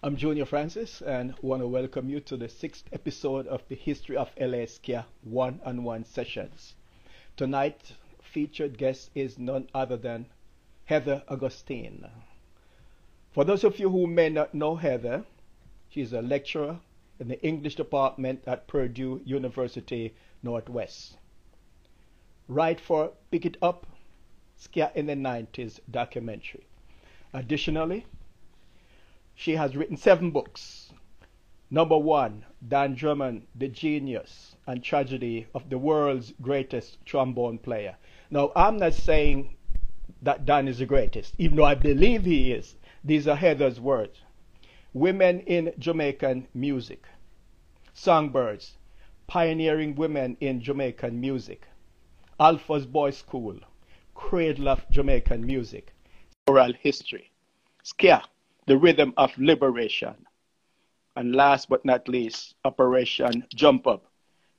I'm Junior Francis and want to welcome you to the sixth episode of the History of LA Ska one on one sessions. Tonight, featured guest is none other than Heather Augustyn. For those of you who may not know Heather, she's a lecturer in the English department at Purdue University Northwest. Write for Pick It Up, Ska in the 90s documentary. Additionally, she has written seven books. Number one, Don Drummond, The Genius and Tragedy of the World's Greatest Trombone Player. Now, I'm not saying that Don is the greatest, even though I believe he is. These are Heather's words. Women in Jamaican music. Songbirds, pioneering women in Jamaican music. Alpha's Boys School, cradle of Jamaican music. Oral history. Ska, the rhythm of liberation. And last but not least, Operation Jump Up,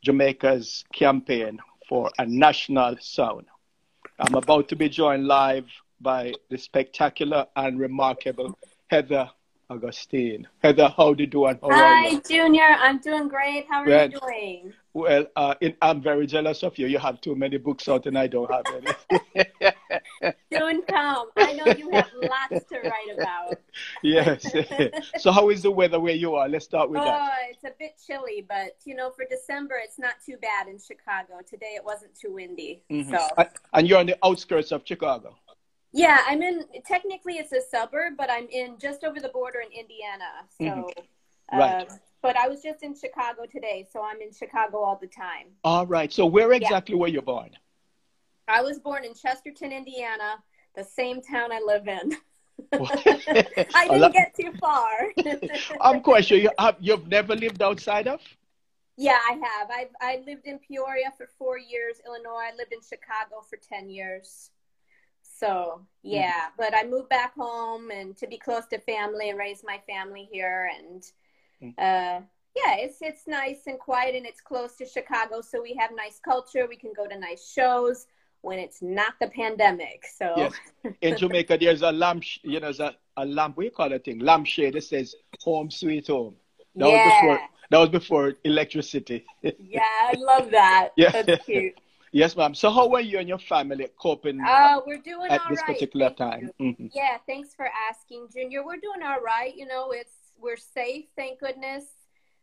Jamaica's campaign for a national sound. I'm about to be joined live by the spectacular and remarkable Heather Augustyn. Heather, how do you do? And how Hi, Junior. I'm doing great. How are you doing? Well, uh, in, I'm very jealous of you. You have too many books out, and I don't have any. Soon come. I know you have lots to write about. yes. so, how is the weather where you are? Let's start with oh, that. it's a bit chilly, but you know, for December, it's not too bad in Chicago. Today, it wasn't too windy. Mm-hmm. So. And you're on the outskirts of Chicago. Yeah, I'm in. Technically, it's a suburb, but I'm in just over the border in Indiana. So, mm-hmm. right. Uh, but I was just in Chicago today, so I'm in Chicago all the time. All right. So, where exactly yeah. were you born? I was born in Chesterton, Indiana, the same town I live in. I didn't get too far. I'm quite sure you have. You've never lived outside of. Yeah, I have. I've I lived in Peoria for four years, Illinois. I lived in Chicago for ten years. So yeah, mm-hmm. but I moved back home and to be close to family and raise my family here, and mm. uh, yeah, it's it's nice and quiet and it's close to Chicago, so we have nice culture. We can go to nice shows when it's not the pandemic. So yes. in Jamaica, there's a lamp, you know, there's a, a lamp. What you call that thing? Lampshade that says "Home Sweet Home." That yeah. was before. That was before electricity. yeah, I love that. yeah. That's cute. Yes, ma'am. So how are you and your family coping uh, we're doing at this right. particular Thank time? Mm-hmm. Yeah, thanks for asking, Junior. We're doing all right. You know, it's we're safe, thank goodness.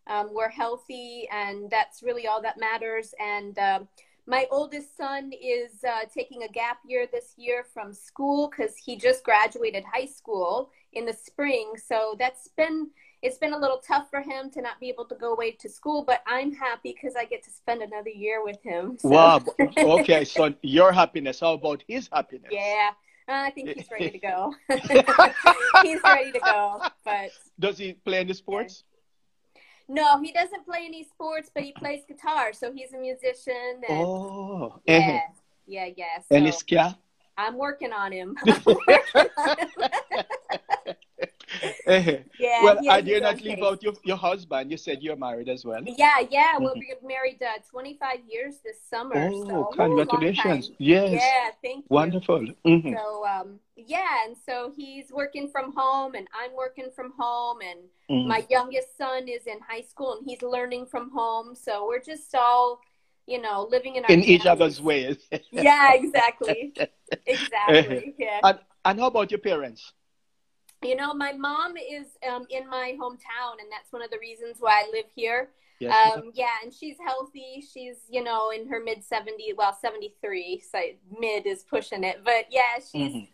Um, we're healthy, and that's really all that matters. And um, my oldest son is uh, taking a gap year this year from school because he just graduated high school in the spring. So that's been it's been a little tough for him to not be able to go away to school, but I'm happy because I get to spend another year with him. So. Wow. Okay, so your happiness. How about his happiness? Yeah. I think he's ready to go. he's ready to go. But does he play any sports? No, he doesn't play any sports, but he plays guitar, so he's a musician. And oh, yeah, uh-huh. yeah, yeah. So and ska? I'm working on him. yeah. Well, I did not leave out your, your husband. You said you're married as well. Yeah, yeah. We'll be married uh, 25 years this summer. Oh, so, congratulations. Yes. Yeah, thank you. Wonderful. Mm-hmm. So, um, yeah, and so he's working from home and I'm working from home and mm-hmm. my youngest son is in high school and he's learning from home. So we're just all, you know, living in our in families. each other's ways. yeah, exactly. exactly. Yeah. And, and how about your parents? You know, my mom is um, in my hometown, and that's one of the reasons why I live here. Yes. Um, yeah, and she's healthy. She's, you know, in her mid 70s, well, 73, so mid is pushing it. But yeah, she's mm-hmm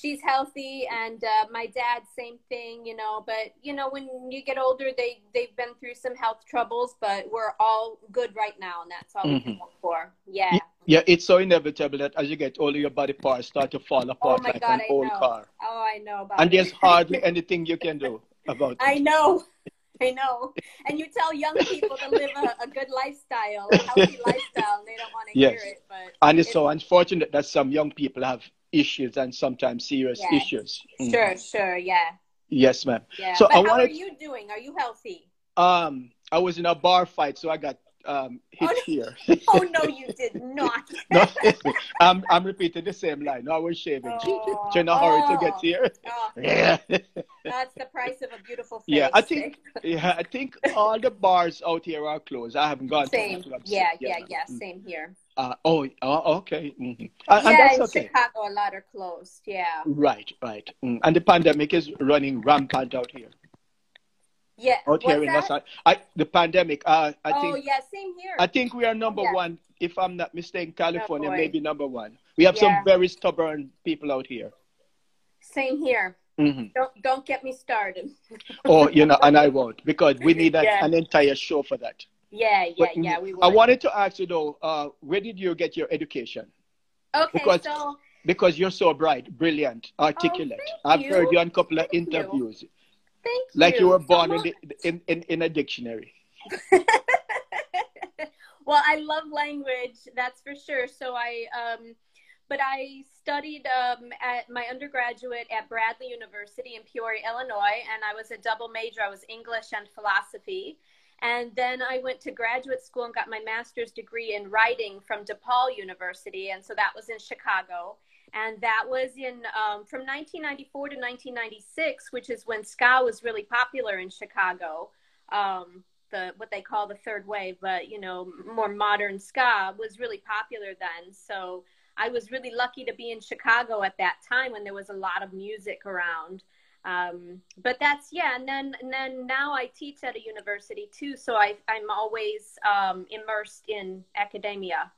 she's healthy and uh, my dad same thing you know but you know when you get older they they've been through some health troubles but we're all good right now and that's all mm-hmm. we can look for yeah yeah it's so inevitable that as you get older your body parts start to fall apart oh like God, an I old know. car oh i know about and there's hardly anything you can do about it i know I know. And you tell young people to live a, a good lifestyle, a healthy lifestyle, and they don't want to yes. hear it. But and it's, it's so unfortunate that some young people have issues and sometimes serious yeah. issues. Mm. Sure, sure, yeah. Yes, ma'am. Yeah. So but I how wanted, are you doing? Are you healthy? Um, I was in a bar fight, so I got um, hit oh, here. oh no, you did not. no, I'm I'm repeating the same line. No, I was shaving. Oh, in a hurry to get here. Oh. Yeah. oh that's the price of a beautiful face. Yeah, I think yeah, I think all the bars out here are closed. I haven't gone same. Yeah, yeah, yeah, yeah, same here. Uh, oh, oh, okay. Mm-hmm. Uh, yeah, in okay. Chicago, a lot are closed. Yeah. Right, right. Mm. And the pandemic is running rampant out here. Yeah. Out here in Los I the pandemic. Uh, I oh, think. Oh yeah, same here. I think we are number yeah. one. If I'm not mistaken, California oh, may be number one. We have yeah. some very stubborn people out here. Same here. Mm-hmm. Don't don't get me started. oh, you know, and I won't because we need a, yeah. an entire show for that. Yeah, yeah, but, yeah. We. Would. I wanted to ask you though, uh, where did you get your education? Okay, because, so because you're so bright, brilliant, articulate. Oh, I've you. heard you on a couple thank of interviews. You. Thank like you. you were born in, the, in, in in a dictionary. well, I love language, that's for sure. So I um but I studied um, at my undergraduate at Bradley University in Peoria, Illinois, and I was a double major. I was English and philosophy. And then I went to graduate school and got my master's degree in writing from DePaul University. And so that was in Chicago. And that was in um, from 1994 to 1996, which is when ska was really popular in Chicago. Um, the what they call the third wave, but you know, more modern ska was really popular then. So I was really lucky to be in Chicago at that time when there was a lot of music around. Um, but that's yeah, and then and then now I teach at a university too, so I I'm always um, immersed in academia.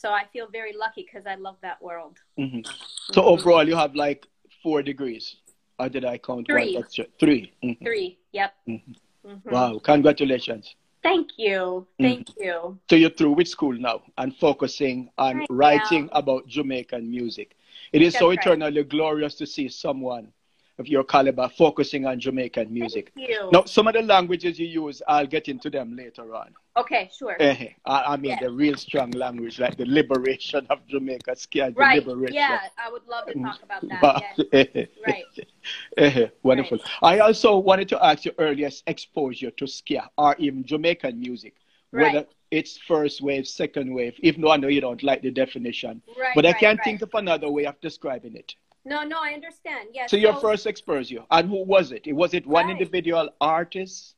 So I feel very lucky because I love that world. Mm-hmm. So mm-hmm. overall, you have like four degrees. Or did I count Three. one extra? 3 mm-hmm. Three. Yep. Mm-hmm. Mm-hmm. Wow! Congratulations. Thank you. Thank mm. you. So you're through with school now and focusing on writing about Jamaican music. It is That's so right. eternally glorious to see someone of your caliber focusing on Jamaican music. Thank you. Now, some of the languages you use, I'll get into them later on. Okay, sure. Uh-huh. I, I, mean, the real strong language, like the liberation of Jamaica, scared the Right. liberation. Yeah, I would love to talk about that. Wow. Yes. Eh, right. Eh, Wonderful. I also wanted to ask your earliest exposure to ska or even Jamaican music, whether it's first wave, second wave, even though I know you don't like the definition. Right. but I right, can't right. think of another way of describing it. No, no, I understand. Yes. So your first exposure, and who was it? Was it one Right. individual artist?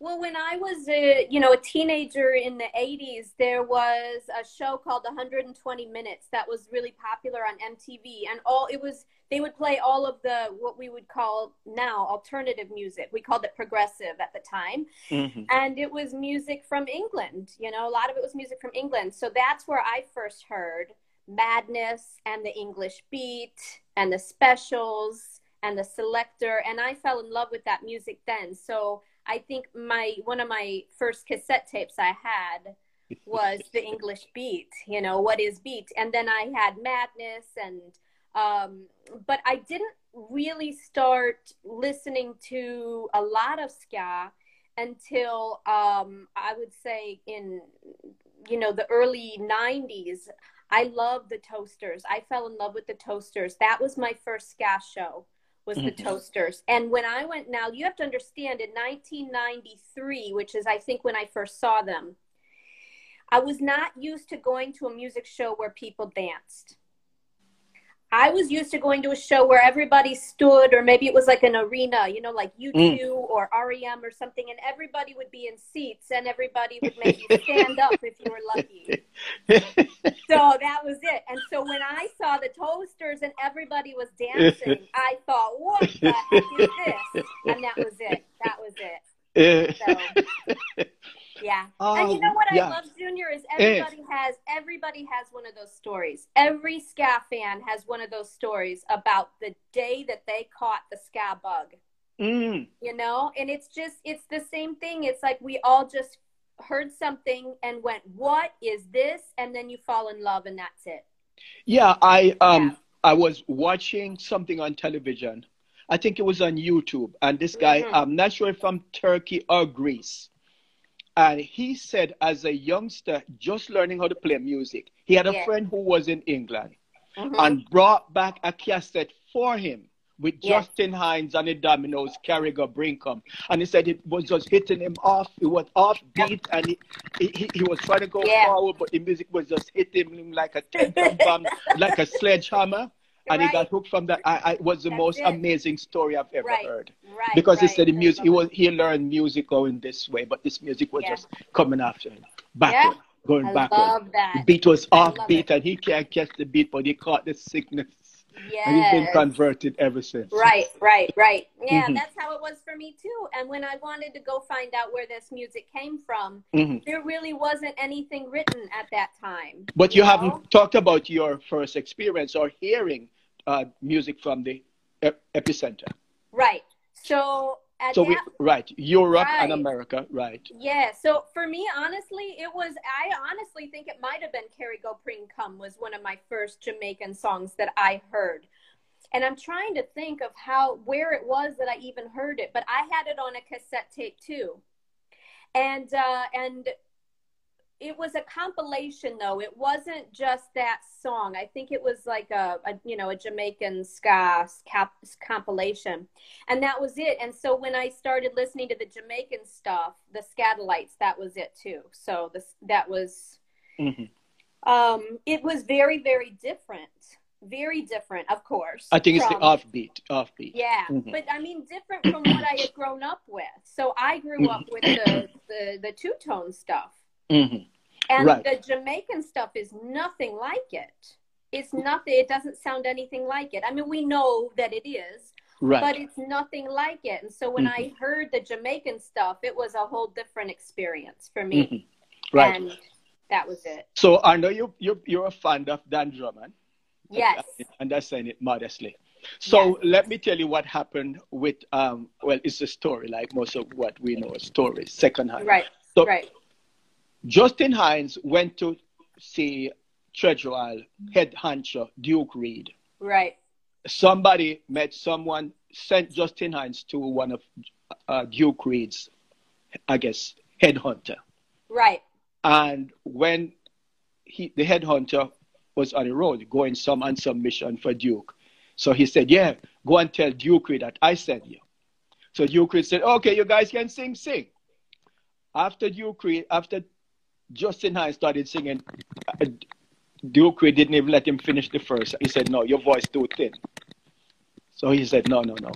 Well, when I was a you know a teenager in the '80s, there was a show called 120 Minutes that was really popular on MTV, and all it was they would play all of the what we would call now alternative music. We called it progressive at the time, Mm-hmm. and it was music from England. You know, a lot of it was music from England. So that's where I first heard Madness and the English Beat and the Specials and the Selecter, and I fell in love with that music then. So I think my one of my first cassette tapes I had was the English Beat. You know, what is beat? And then I had Madness and um, but I didn't really start listening to a lot of ska until um, I would say in you know the early 90s. I love the Toasters. I fell in love with the Toasters. That was my first ska show was the Mhm. Toasters. And when I went now, you have to understand in 1993, which is I think when I first saw them, I was not used to going to a music show where people danced. I was used to going to a show where everybody stood, or maybe it was like an arena, you know, like mm. U2 or REM or something, and everybody would be in seats and everybody would maybe stand up if you were lucky. So that was it. And so when I saw the toasters and everybody was dancing, I thought, what the heck is this? And that was it. That was it. So, yeah. and you know what Um, yeah. I love, Junior, is everybody has everybody has one of those stories. Every ska fan has one of those stories about the day that they caught the ska bug. Mm. You know, and it's just it's the same thing. It's like we all just heard something and went, "What is this?" And then you fall in love, and that's it. Yeah, I um Yeah. I was watching something on television. I think it was on YouTube, and this guy, Mhm. I'm not sure if from Turkey or Greece, and he said as a youngster, just learning how to play music, he had a Yeah. friend who was in England Mhm. and brought back a cassette for him with Yes. Justin Hinds and the Dominoes, Carry Go Bring Come. And he said it was just hitting him off. It was off beat and he, he, he was trying to go Yeah. forward, but the music was just hitting him like a 10 ton bomb, like a sledgehammer. And right. he got hooked from that. I, I it was the That's most it. amazing story I've ever Right. heard. right. Because he said the music, he was he learned music going this way, but this music was Yeah. just coming after him, backward, going I backward. love that. The beat was I love offbeat, and he can't catch the beat, but he caught the sickness, Yes. and he's been converted ever since. Right, right, right. Yeah, Mhm. that's how it was for me too. And when I wanted to go find out where this music came from, Mhm. there really wasn't anything written at that time. But you know? haven't talked about your first experience or hearing uh, music from the ep- epicenter. Right. So at So that we right Europe and America, right? Yeah, so for me, honestly, it was, I honestly think it might have been Carry Go Bring Come was one of my first Jamaican songs that I heard. And I'm trying to think of how, where it was that I even heard it, but I had it on a cassette tape too. And, uh, and it was a compilation though. It wasn't just that song. I think it was like a, a you know, a Jamaican ska cap, compilation and that was it and so when i started listening to the jamaican stuff the Skatalites that was it too so this that was hmm um it was very very different very different of course I think it's the offbeat, offbeat. yeah Mhm. but i mean different from what i had grown up with so i grew up with the the, the two-tone stuff hmm and Right. the jamaican stuff is nothing like it it's nothing it doesn't sound anything like it i mean we know that it is Right. but it's nothing like it. And so when I Mm-hmm. heard the Jamaican stuff, it was a whole different experience for me. Mhm. Right. And that was it. so I know you you you're a fan of Don Drummond. Yes. And that's saying it modestly. So let me tell you what happened with um well it's a story like most of what we know stories second hand. Right. So right. Justin Hinds went to see Treasurer head honcho Duke Reid. Right. Somebody met someone sent Justin Hinds to one of uh, Duke Reid's, I guess, headhunter. Right. And when he, the headhunter was on the road going some on some mission for Duke, so he said, "Yeah, go and tell Duke Reid that I sent you." So Duke Reid said, "Okay, you guys can sing, sing." After Duke Reid, after Justin Hinds started singing, uh, Duke Reid didn't even let him finish the first. He said, "No, your voice too thin." So he said, "No, no, no,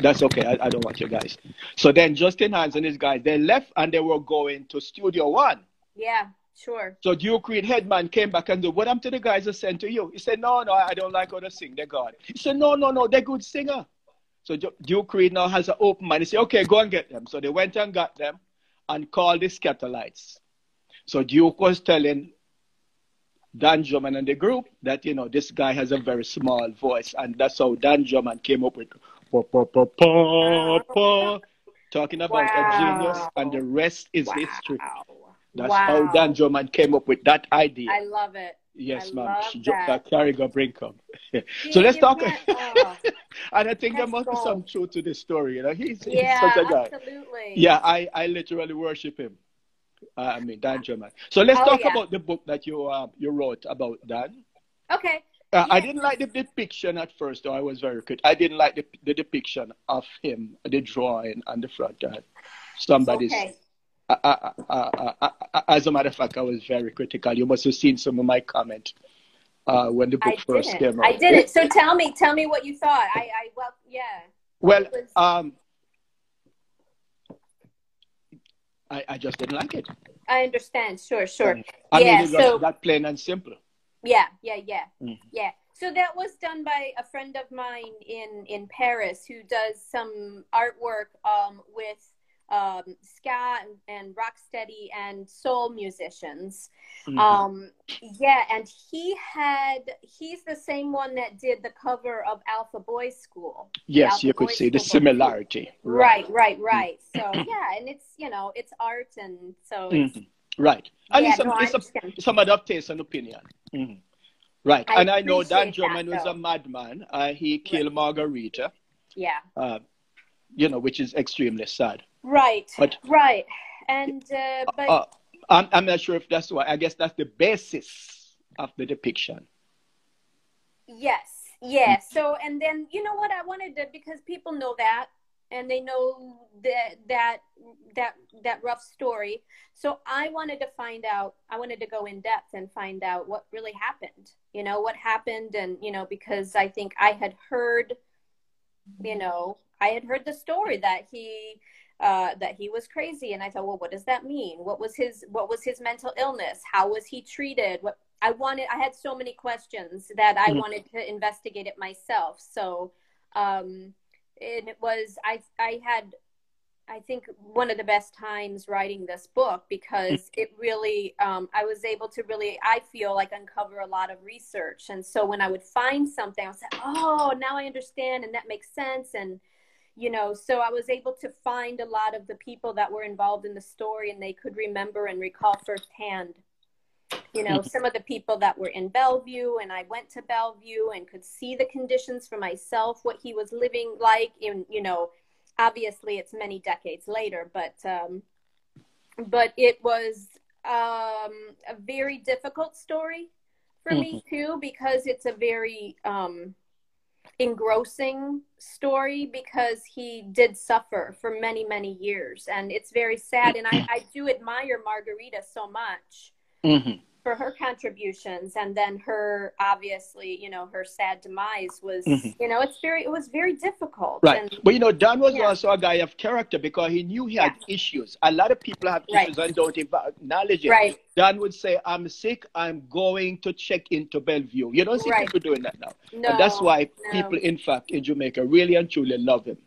that's okay. I, I don't want you guys." So then Justin Hinds and his guys they left and they were going to Studio One. Yeah. Sure. So Duke Reid headman came back and said, What happened to the guys I sent to you? He said, No, no, I don't like how they sing. They're God. He said, No, no, no, they're good singer. So Duke Reid now has an open mind. He said, Okay, go and get them. So they went and got them and called the Skatalites. So Duke was telling Don Drummond and the group that, you know, this guy has a very small voice. And that's how Don Drummond came up with pa, pa, pa, pa, pa, talking about a genius. And the rest is history. That's wow. how Don Drummond came up with that idea. I love it. yes, I ma'am. love She dropped that. Carry go bring come. See, so let's talk. oh, and I think there must be some truth to this story. You know, he's, he's yeah, such a guy. absolutely. Yeah, I, I literally worship him. Uh, I mean, Don Drummond. So let's Oh, talk yeah. about the book that you uh, you wrote about Don. Okay. Uh, I didn't like the depiction at first, though. I was very good. I didn't like the, the depiction of him, the drawing on the front. Uh, somebody's. Okay. I, I, I, I, I, as a matter of fact, I was very critical. You must have seen some of my comment uh, when the book first didn't. came out. I didn't. So tell me, tell me what you thought. I, I well, yeah. Well, was- um, I, I just didn't like it. I understand. Sure, sure. I Yeah, mean, so- that plain and simple. Yeah, yeah, yeah, Mhm. yeah. So that was done by a friend of mine in in Paris who does some artwork um, with um, ska and, and rocksteady and soul musicians. Mhm. Um, yeah, and he had he's the same one that did the cover of Alpha Boys School. yes, Alpha you could Boys see the similarity. Right, right, right. So yeah, and it's you know it's art and so it's Mhm. Right. And yeah, it's, no, a, I it's, a, understand. it's some adaptation opinion. Mhm. Right. I and I know Don that, was a madman. Uh, he killed Margarita, yeah. uh, you know, which is extremely sad. Right, But- right, and uh, but Uh, I'm, I'm not sure if that's why. I guess that's the basis of the depiction. yes, yeah. So and then you know what I wanted to because people know that and they know that that that that rough story. So I wanted to find out. I wanted to go in depth and find out what really happened. You know what happened, and you know because I think I had heard, you know, I had heard the story that he uh, that he was crazy, and I thought, well, what does that mean? What was his what was his mental illness? How was he treated? What I wanted, I had so many questions that I mm-hmm. wanted to investigate it myself. So, um, and it was I I had I think one of the best times writing this book because it really um, I was able to really I feel like uncover a lot of research and so when I would find something I was like oh now I understand and that makes sense and you know so I was able to find a lot of the people that were involved in the story and they could remember and recall firsthand you know some of the people that were in bellevue and i went to bellevue and could see the conditions for myself what he was living like in you know obviously it's many decades later but um but it was um a very difficult story for mm-hmm. me too because it's a very um engrossing story because he did suffer for many many years. And it's very sad. And i i do admire margarita so much. Mm-hmm. For her contributions and then her obviously you know her sad demise was mm-hmm. you know it's very it was very difficult right and, but you know don was yeah. also a guy of character because he knew he had yeah. issues a lot of people have issues right. and don't acknowledge it right don would say i'm sick i'm going to check into bellevue you don't see right. people doing that now no, and that's why no. people in fact in jamaica really and truly love him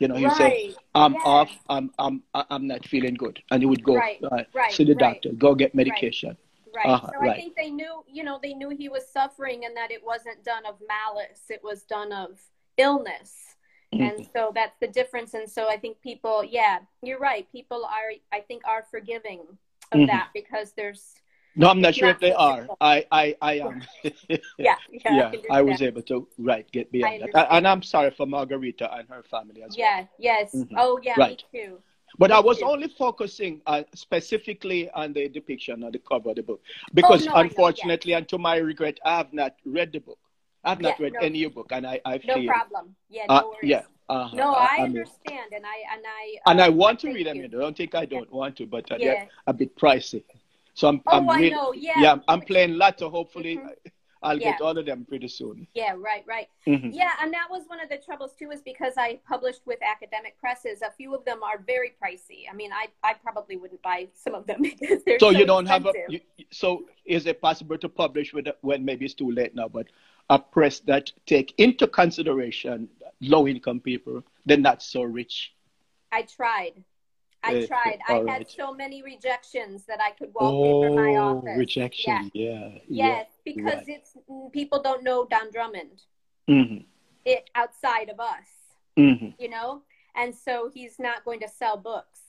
you know, he right. said, "I'm off. I'm I'm I'm not feeling good," and he would go right. Uh, right. see the doctor, go get medication. Right. Uh-huh. So I think they knew, you know, they knew he was suffering, and that it wasn't done of malice; it was done of illness. Mm-hmm. And so that's the difference. And so I think people, yeah, you're right. People are, I think, are forgiving of mm-hmm. that because there's no, I'm not sure if they are. I, I, I am. yeah, yeah, yeah. I, I was able to right get beyond that, and I'm sorry for Margarita and her family as yeah, well. Yeah, yes. Mm-hmm. Oh, yeah, right. me too. But I was only focusing uh, specifically on the depiction on the cover of the book because, oh, no, unfortunately, yeah. and to my regret, I have not read the book. I've not yeah, read no, any book, and I, I feel no problem. Yeah, no uh, worries. Yeah, uh-huh. No, I, I understand, and I and I uh, and I want to read them. I don't think I don't yeah. want to, but uh, yeah. they're a bit pricey. So I'm, oh, I'm really, I. Yeah. Yeah, I'm playing Lotto. Hopefully, mm-hmm. I'll yeah. get all of them pretty soon. Yeah, right, right. Mm-hmm. Yeah, and that was one of the troubles too, is because I published with academic presses. A few of them are very pricey. I mean, I, I probably wouldn't buy some of them because they're so, so you don't expensive. have a. You, so is it possible to publish with when maybe it's too late now, but a press that take into consideration low income people, they're not so rich. I tried. I tried. I right. had so many rejections that I could wallpaper oh, my office. rejection. Yeah. yeah. Yes, because right. it's people don't know Don Drummond. Mm-hmm. It outside of us. Mm-hmm. You know, and so he's not going to sell books.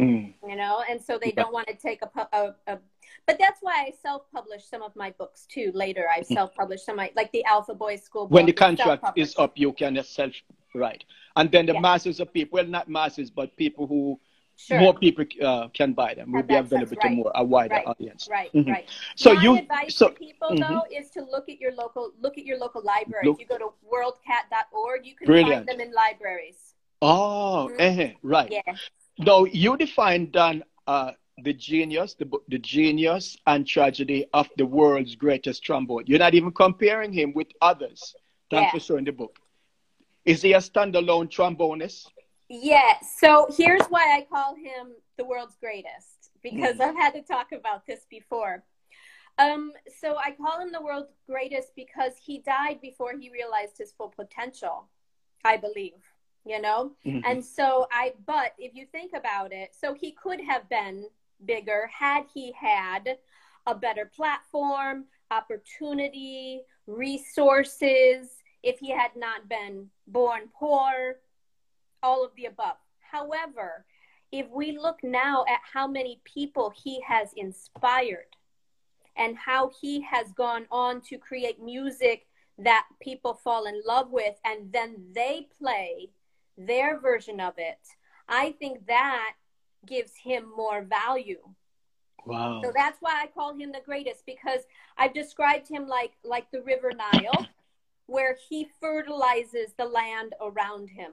Mm. You know, and so they don't want to take a, a, a but that's why I self-publish some of my books too. Later, I mm. self-published some, of my, like the Alpha Boys School. When the contract is up, you can self right, and then the yeah. masses of people, well, not masses, but people who Sure. more people uh, can buy them. Will be available right. to more a wider right. audience. Right, mm-hmm. right. So My you advice so, to people mm-hmm. though is to look at your local look at your local library. Look. If you go to worldcat.org, you can Brilliant. find them in libraries. Oh, mm-hmm. eh, right. Yeah. Now you define Don uh, the genius, the the genius and tragedy of the world's greatest trombone. You're not even comparing him with others. Thanks yeah. for showing the book. Is he a standalone trombonist? Yeah. So here's why I call him the world's greatest because mm-hmm. I've had to talk about this before. Um, so I call him the world's greatest because he died before he realized his full potential, I believe, you know? Mm-hmm. And so I, but if you think about it, so he could have been bigger had he had a better platform, opportunity, resources, if he had not been born poor, all of the above. However, if we look now at how many people he has inspired and how he has gone on to create music that people fall in love with and then they play their version of it, I think that gives him more value. Wow. So that's why I call him the greatest because I've described him like like the river Nile where he fertilizes the land around him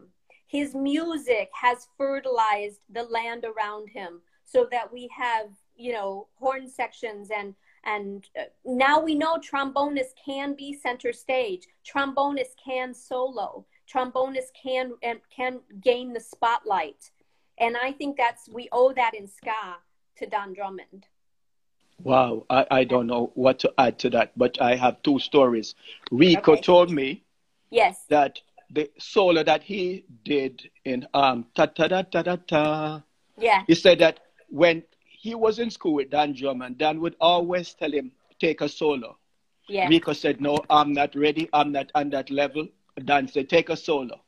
his music has fertilized the land around him so that we have, you know, horn sections and and uh, now we know trombonists can be center stage. Trombonists can solo. Trombonists can and can gain the spotlight. And I think that's we owe that in ska to Don Drummond. Wow, I, I don't know what to add to that, but I have two stories. Rico Okay. told me Yes. that the solo that he did in um ta ta da ta da ta, Yeah. he said that when he was in school with Don Drummond, Don would always tell him take a solo. Yeah. Rico said, No, I'm not ready. I'm not on that level. Don said, Take a solo.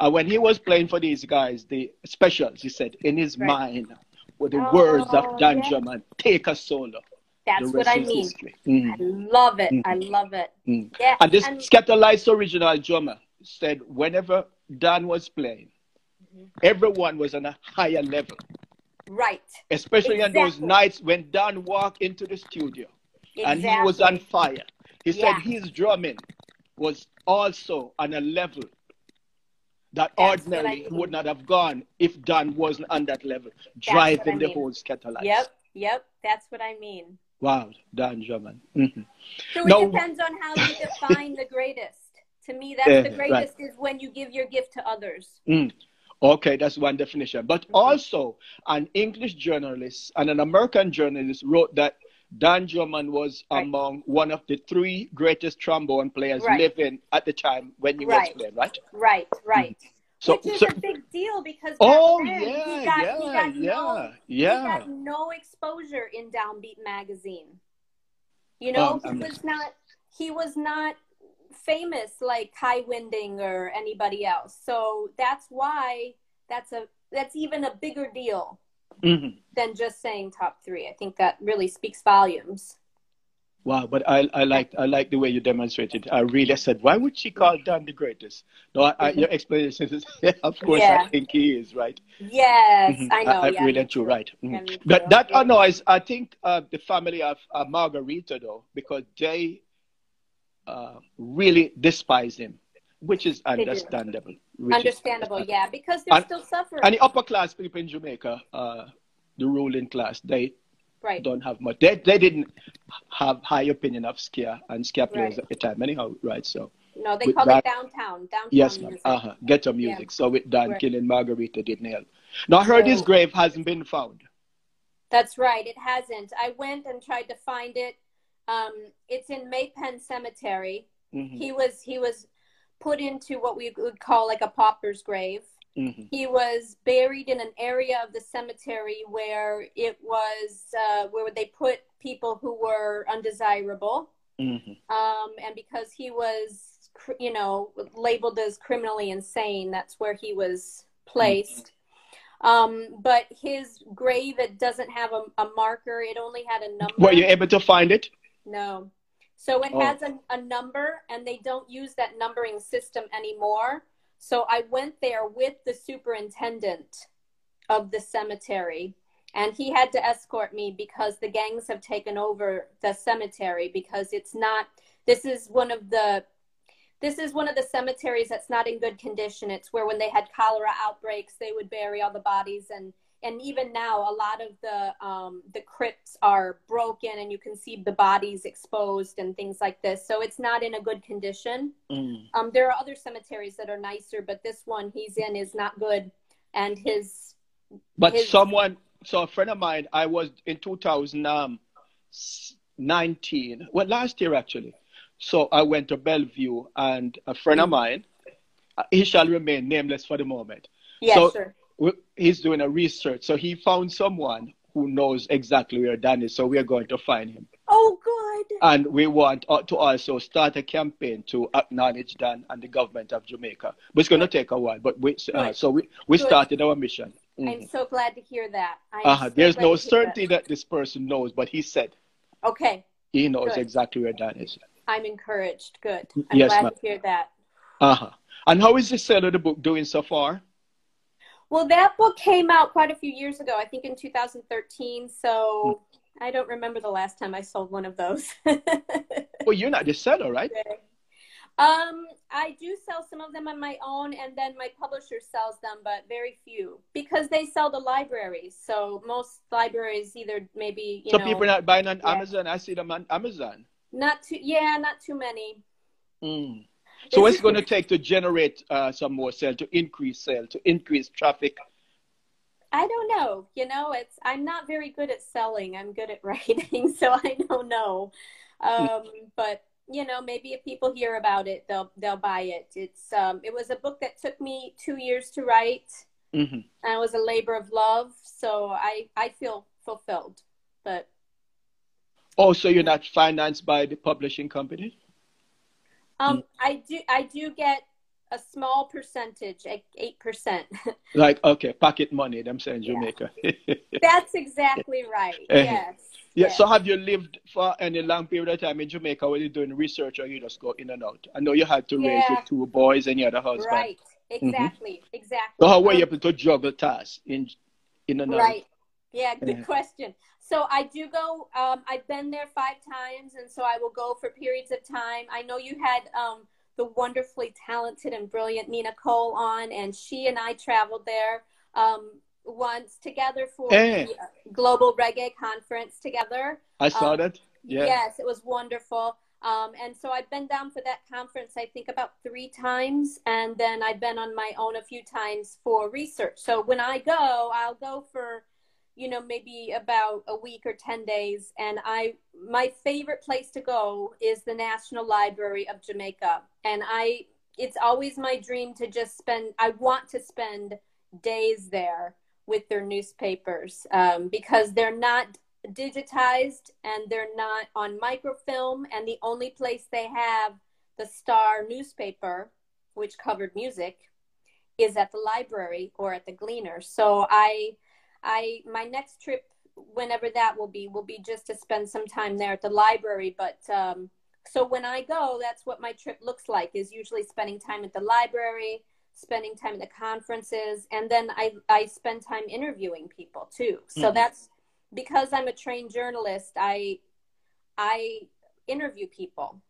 And when he was playing for these guys, the specials, he said, in his Right. mind, were the Oh, words of Don yeah. Drummond, take a solo. That's what I mean. Mm, I love it. I Mhm. love it. mm. Yeah. And this and- Skatalites original drummer said, whenever Don was playing, Mm-hmm. everyone was on a higher level, right. especially on those nights when Don walked into the studio. and he was on fire. He Yeah. said his drumming was also on a level that That's ordinarily mean. would not have gone if Don wasn't on that level, what driving I the whole Skatalites. Yep. Yep. That's what I mean. Wow, Don Drummond. Mhm. So it depends on how you define the greatest. To me, that's Eh, the right. greatest is when you give your gift to others. Mm. Okay, that's one definition. But also, an English journalist and an American journalist wrote that Don Drummond was Right. among one of the three greatest trombone players Right. living at the time when he Right. was playing, right? Right. Right. So, Which is so a big deal because Oh then, yeah, he got, yeah, he got yeah, no yeah. he got no exposure in Downbeat magazine. You know, Um, he I'm- was not he was not famous like Kai Winding or anybody else. So that's why that's a that's even a bigger deal Mhm. than just saying top three. I think that really speaks volumes. Wow, but I I like I like the way you demonstrated. I really said, why would she call Don the greatest? No, I, I, your explanation is, of course, Yeah. I think he is right. Yes, Mhm. I know. I, yeah, really true, right? Yeah, Mhm. But that Yeah. annoys, I think, uh, the family of uh, Margarita though, because they uh, really despise him, which is understandable. which is Understandable, yeah, because they're And- still suffering. And the upper class people in Jamaica, uh, the ruling class, they right. don't have much. They they didn't have high opinion of Ska and Ska players Right. at the time, anyhow, right? So No, they call that- it downtown. Downtown yes, ma'am. music. Uh-huh. Ghetto music. So with Don Right. killing Margarita didn't help. Now I heard his grave hasn't been found. That's right. It hasn't. I went and tried to find it. Um, it's in Maypen Cemetery. Mhm, He was he was put into what we would call like a pauper's grave. mhm, He was buried in an area of the cemetery where it was uh, where they put people who were undesirable. mhm. Um, and because he was, you know, labeled as criminally insane, that's where he was placed. Um, but his grave, it doesn't have a, a marker. It only had a number. Were you able to find it? No. So it Oh. has a, a number, and they don't use that numbering system anymore. So I went there with the superintendent of the cemetery, and he had to escort me because the gangs have taken over the cemetery because it's not. This is one of the. This is one of the cemeteries that's not in good condition. It's where when they had cholera outbreaks, they would bury all the bodies and and even now a lot of the um, the crypts are broken and you can see the bodies exposed and things like this so it's not in a good condition Mm. um, there are other cemeteries that are nicer but this one he's in is not good and his But His- someone, so a friend of mine, I was in 2019, well, last year actually. So I went to Bellevue, and a friend of Mm. mine, uh, he shall remain nameless for the moment. yeah So- sure He's doing a research, so he found someone who knows exactly where Don is. So we are going to find him, oh good and we want uh, to also start a campaign to acknowledge Don and the government of Jamaica. But it's going to take a while. But we, uh, so we we Good. started our mission. Mhm. i'm so glad to hear that Uh-huh. so There's no certainty that. this person knows, but he said okay he knows Good. exactly where Don is. i'm encouraged good i'm Yes, glad to hear that Uh-huh. And how is the sale of the book doing so far? Well, that book came out quite a few years ago, I think in 2013. So I don't remember the last time I sold one of those. Well, you're not the seller, right? Um, I do sell some of them on my own, and then my publisher sells them, but very few because they sell the libraries. So most libraries either maybe you so know. people are not buying on yeah. Amazon. I see them on Amazon. Not too, yeah, not too many. Mm. So what's it going to take to generate uh, some more sale, to increase sale, to increase traffic? I don't know. You know, it's I'm not very good at selling. I'm good at writing, so I don't know. Um, but you know, maybe if people hear about it, they'll they'll buy it. It's um, it was a book that took me two years to write, Mm-hmm. and it was a labor of love. So I I feel fulfilled. But Oh, so you're not financed by the publishing company? Um, I do I do get a small percentage, like eight percent. Like, okay, pocket money, them saying Yeah. Jamaica. That's exactly right. Uh-huh. Yes. Yeah, yes. so have you lived for any long period of time in Jamaica where you're doing research or you just go in and out? I know you had to raise Yeah. your two boys and you had a husband. Right. Exactly. Exactly. So how were Um, you able to juggle tasks in in and out? Right. Yeah, good question. So I do go. Um, I've been there five times, and so I will go for periods of time. I know you had um, the wonderfully talented and brilliant Nina Cole on, and she and I traveled there um, once together for Eh. the uh, Global Reggae Conference together. I saw Um, that. Yeah. Yes, it was wonderful. Um, and so I've been down for that conference, I think about three times. And then I've been on my own a few times for research. So when I go, I'll go for, you know, maybe about a week or 10 days. And I, my favorite place to go is the National Library of Jamaica. And I, it's always my dream to just spend, I want to spend days there with their newspapers um, because they're not digitized and they're not on microfilm and the only place they have the star newspaper which covered music is at the library or at the gleaner so i i my next trip whenever that will be will be just to spend some time there at the library but um so when i go that's what my trip looks like is usually spending time at the library spending time at the conferences and then i i spend time interviewing people too so Mhm. that's because I'm a trained journalist, I I interview people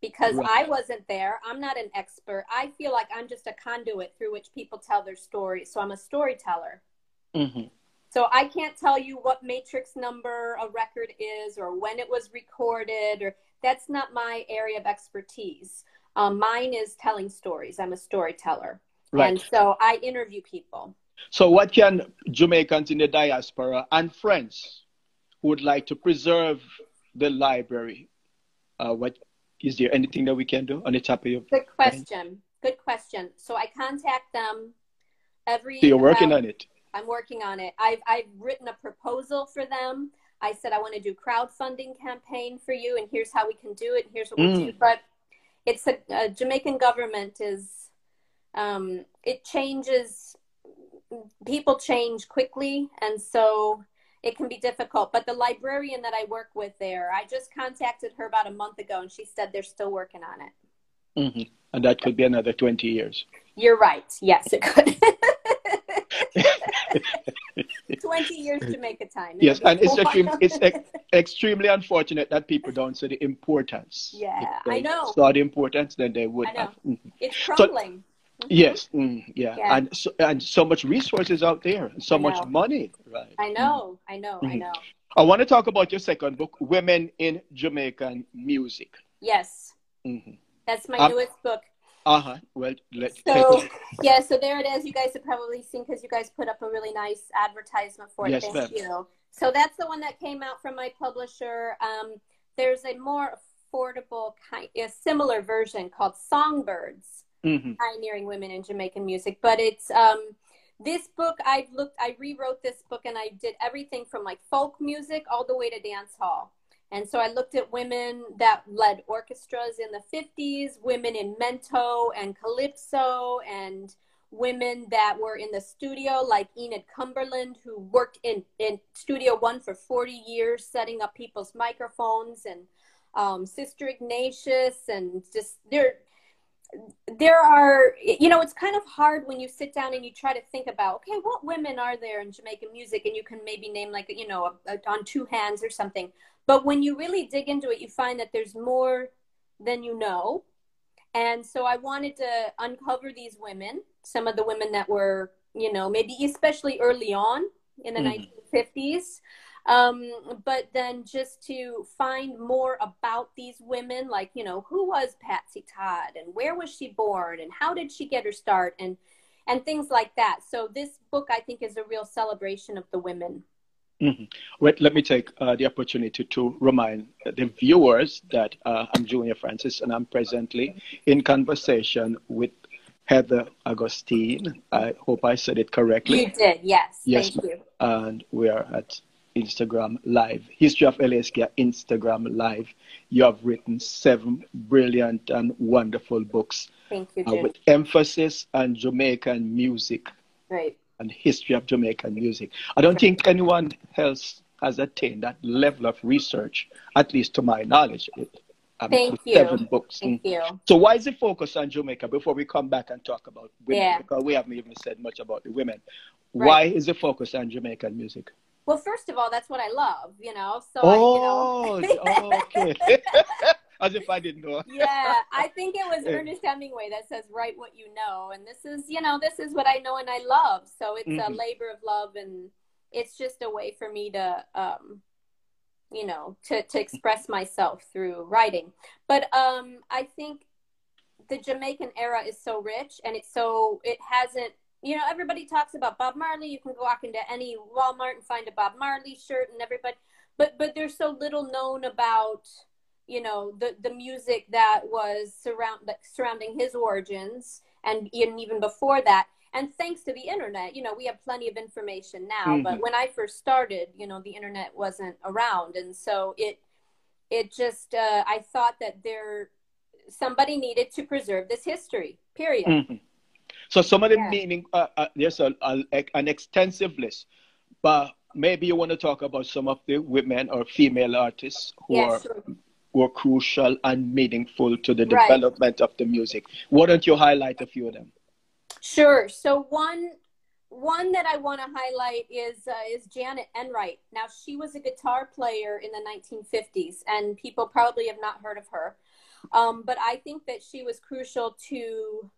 because Right. I wasn't there. I'm not an expert. I feel like I'm just a conduit through which people tell their stories. So I'm a storyteller. hmm So I can't tell you what matrix number a record is or when it was recorded or that's not my area of expertise. Um, mine is telling stories. I'm a storyteller. Right. And so I interview people. So, what can Jamaicans in the diaspora and friends who would like to preserve the library? Uh, what is there anything that we can do on the top of your? Good question. Good question. So I contact them every. So you're working about- on it. I'm working on it. I've I've written a proposal for them. I said I want to do crowdfunding campaign for you, and here's how we can do it. And here's what we Mm. do. But it's a, a Jamaican government is um, it changes. People change quickly, and so it can be difficult. But the librarian that I work with there, I just contacted her about a month ago, and she said they're still working on it. hmm And that could be another 20 years. You're right. Yes, it could. 20 years to make a time. Yes, and it's, a extreme, it's ex- extremely unfortunate that people don't see the importance. Yeah, I know. Saw the importance, then they would I know. have. Mhm. It's crumbling. Mhm. Yes, mm, yeah. Yeah. and so, and so much resources out there, and so much money. Right. I know. I know. I know. I want to talk about your second book, Women in Jamaican Music. Yes, hmm that's my Um, newest book. Uh huh. Well, let's So yeah, so there it is. You guys have probably seen because you guys put up a really nice advertisement for it. Yes, Thank ma'am. you. So that's the one that came out from my publisher. Um, there's a more affordable kind, a similar version called Songbirds. hmm pioneering women in Jamaican music. But it's um, this book. I've looked. I rewrote this book, and I did everything from like folk music all the way to dance hall. And so I looked at women that led orchestras in the 50s, women in mento and calypso, and women that were in the studio, like Enid Cumberland, who worked in, in Studio One for 40 years, setting up people's microphones, and um, Sister Ignatius, and just there there are you know it's kind of hard when you sit down and you try to think about okay what women are there in jamaican music and you can maybe name like you know a, a, on two hands or something but when you really dig into it you find that there's more than you know And so I wanted to uncover these women, some of the women that were, you know, maybe especially early on in the mm. 1950s. Um, but then just to find more about these women, like, you know, who was Patsy Todd and where was she born and how did she get her start and, and things like that. So this book, I think, is a real celebration of the women. Mm-hmm. Wait, let me take uh, the opportunity to remind the viewers that uh, I'm Junior Francis and I'm presently in conversation with Heather Augustyn. I hope I said it correctly. You did, yes. Yes, Thank you. And we are at Instagram Live, History of LSK Instagram Live. You have written seven brilliant and wonderful books. Thank you, uh, with emphasis on Jamaican music. Right and history of Jamaican music. I don't think anyone else has attained that level of research, at least to my knowledge. Thank you. Seven books. Thank you. So why is the focus on Jamaica before we come back and talk about women? Yeah. Because we haven't even said much about the women. Right. Why is the focus on Jamaican music? Well, first of all, that's what I love, you know. So oh, I, you know. oh okay. As if I didn't know. yeah, I think it was Ernest Hemingway that says, "Write what you know," and this is, you know, this is what I know and I love. So it's mm-hmm. a labor of love, and it's just a way for me to, um, you know, to to express myself through writing. But um, I think the Jamaican era is so rich, and it's so it hasn't. You know, everybody talks about Bob Marley. You can walk into any Walmart and find a Bob Marley shirt, and everybody. But but there's so little known about you know the the music that was surround like, surrounding his origins and even even before that and thanks to the internet you know we have plenty of information now mm-hmm. but when i first started you know the internet wasn't around and so it it just uh, i thought that there somebody needed to preserve this history period mm-hmm. So some of the yeah. meaning uh, uh, there's a, a, an extensive list but maybe you want to talk about some of the women or female artists who yeah, are sure were crucial and meaningful to the right. development of the music. Why don't you highlight a few of them? Sure. So one one that I want to highlight is uh, is Janet Enright. Now she was a guitar player in the 1950s, and people probably have not heard of her. Um, but I think that she was crucial to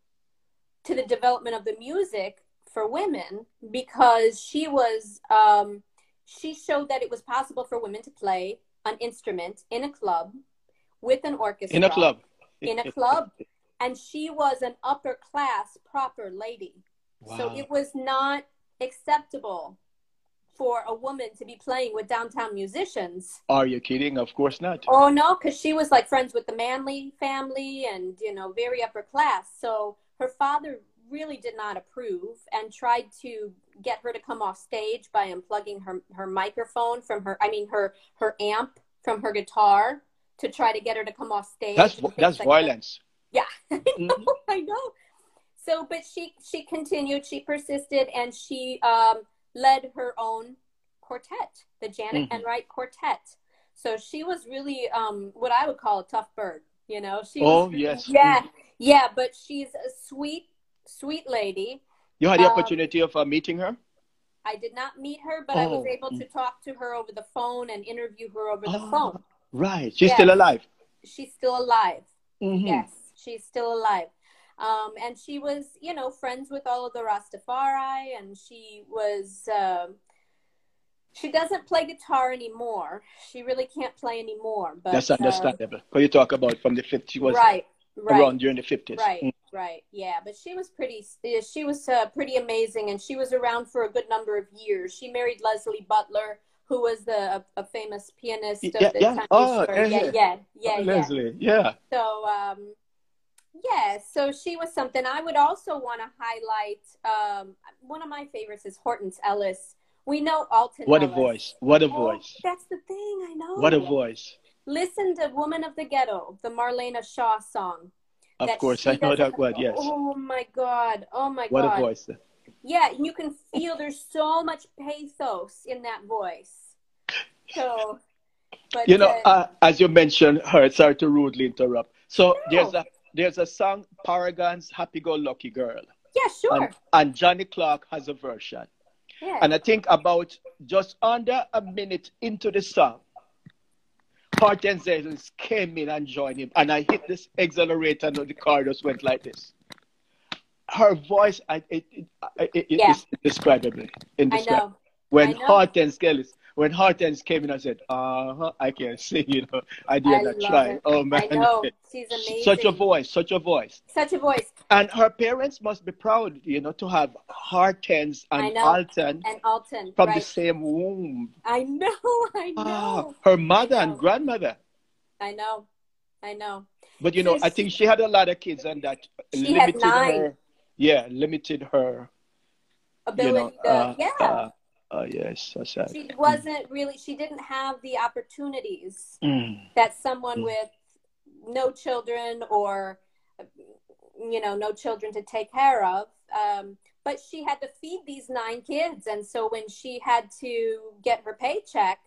to the development of the music for women because she was um, she showed that it was possible for women to play an instrument in a club with an orchestra. In a club. In a club. and she was an upper class, proper lady. Wow. So it was not acceptable for a woman to be playing with downtown musicians. Are you kidding? Of course not. Oh no, because she was like friends with the Manley family and you know very upper class. So her father really did not approve and tried to get her to come off stage by unplugging her her microphone from her I mean her her amp from her guitar to try to get her to come off stage. That's that's like violence. That. Yeah, I know, mm-hmm. I know. So, but she she continued, she persisted, and she um, led her own quartet, the Janet mm-hmm. Enright Quartet. So she was really um, what I would call a tough bird. You know, she. Oh was, yes. Yeah, yeah, but she's a sweet, sweet lady. You had the um, opportunity of uh, meeting her. I did not meet her, but oh. I was oh, able to talk to her over the phone and interview her over the oh, phone. Right. She's yes. still alive. She's still alive. Mm-hmm. Yes, she's still alive. Um, and she was, you know, friends with all of the Rastafari, and she was. Um, she doesn't play guitar anymore. She really can't play anymore. But that's understandable. Uh, you talk about from the 50s, she was right, right, around during the 50s. Right. Mm. Right. Yeah, but she was pretty. She was uh, pretty amazing, and she was around for a good number of years. She married Leslie Butler, who was the a, famous pianist of yeah, the yeah. time. Oh, yeah, yeah, yeah, yeah, oh, Leslie. Yeah. So, um, yeah, so she was something. I would also want to highlight. Um, one of my favorites is Hortense Ellis. We know Alton. What Ellis. a voice! What a oh, voice! That's the thing. I know. What a voice! Listen to "Woman of the Ghetto," the Marlena Shaw song. Of course, I know that word. Yes. Oh my God! Oh my what God! What a voice! Yeah, you can feel there's so much pathos in that voice. So, but you know, uh, uh, as you mentioned her, sorry to rudely interrupt. So no. there's a there's a song, Paragon's "Happy Go Lucky Girl." Yeah, sure. And, and Johnny Clarke has a version. Yeah. And I think about just under a minute into the song, Hortense Davis came in and joined him, and I hit this accelerator, and the car just went like this. Her voice, I, it, it, it, Yeah. it's indescribable. I indescribable. Know. When know. Hortense Kelly, when Hortense came in, I said, "Uh huh, I can sing." You know, I did I not try. Oh man, I know. She's amazing. such a voice, such a voice. Such a voice. And her parents must be proud, you know, to have Hortense and know. Alton And Alton. from right. the same womb. I know. I know. Ah, her mother I and grandmother. I know. I know. But you know, I think she had a lot of kids, and that She had limited nine. her. Yeah, limited her. Ability you know, to, uh, yeah. uh, uh, yes, so sad. she wasn't really, she didn't have the opportunities Mm. that someone Mm. with no children or, you know, no children to take care of. Um, but she had to feed these nine kids. And so when she had to get her paycheck,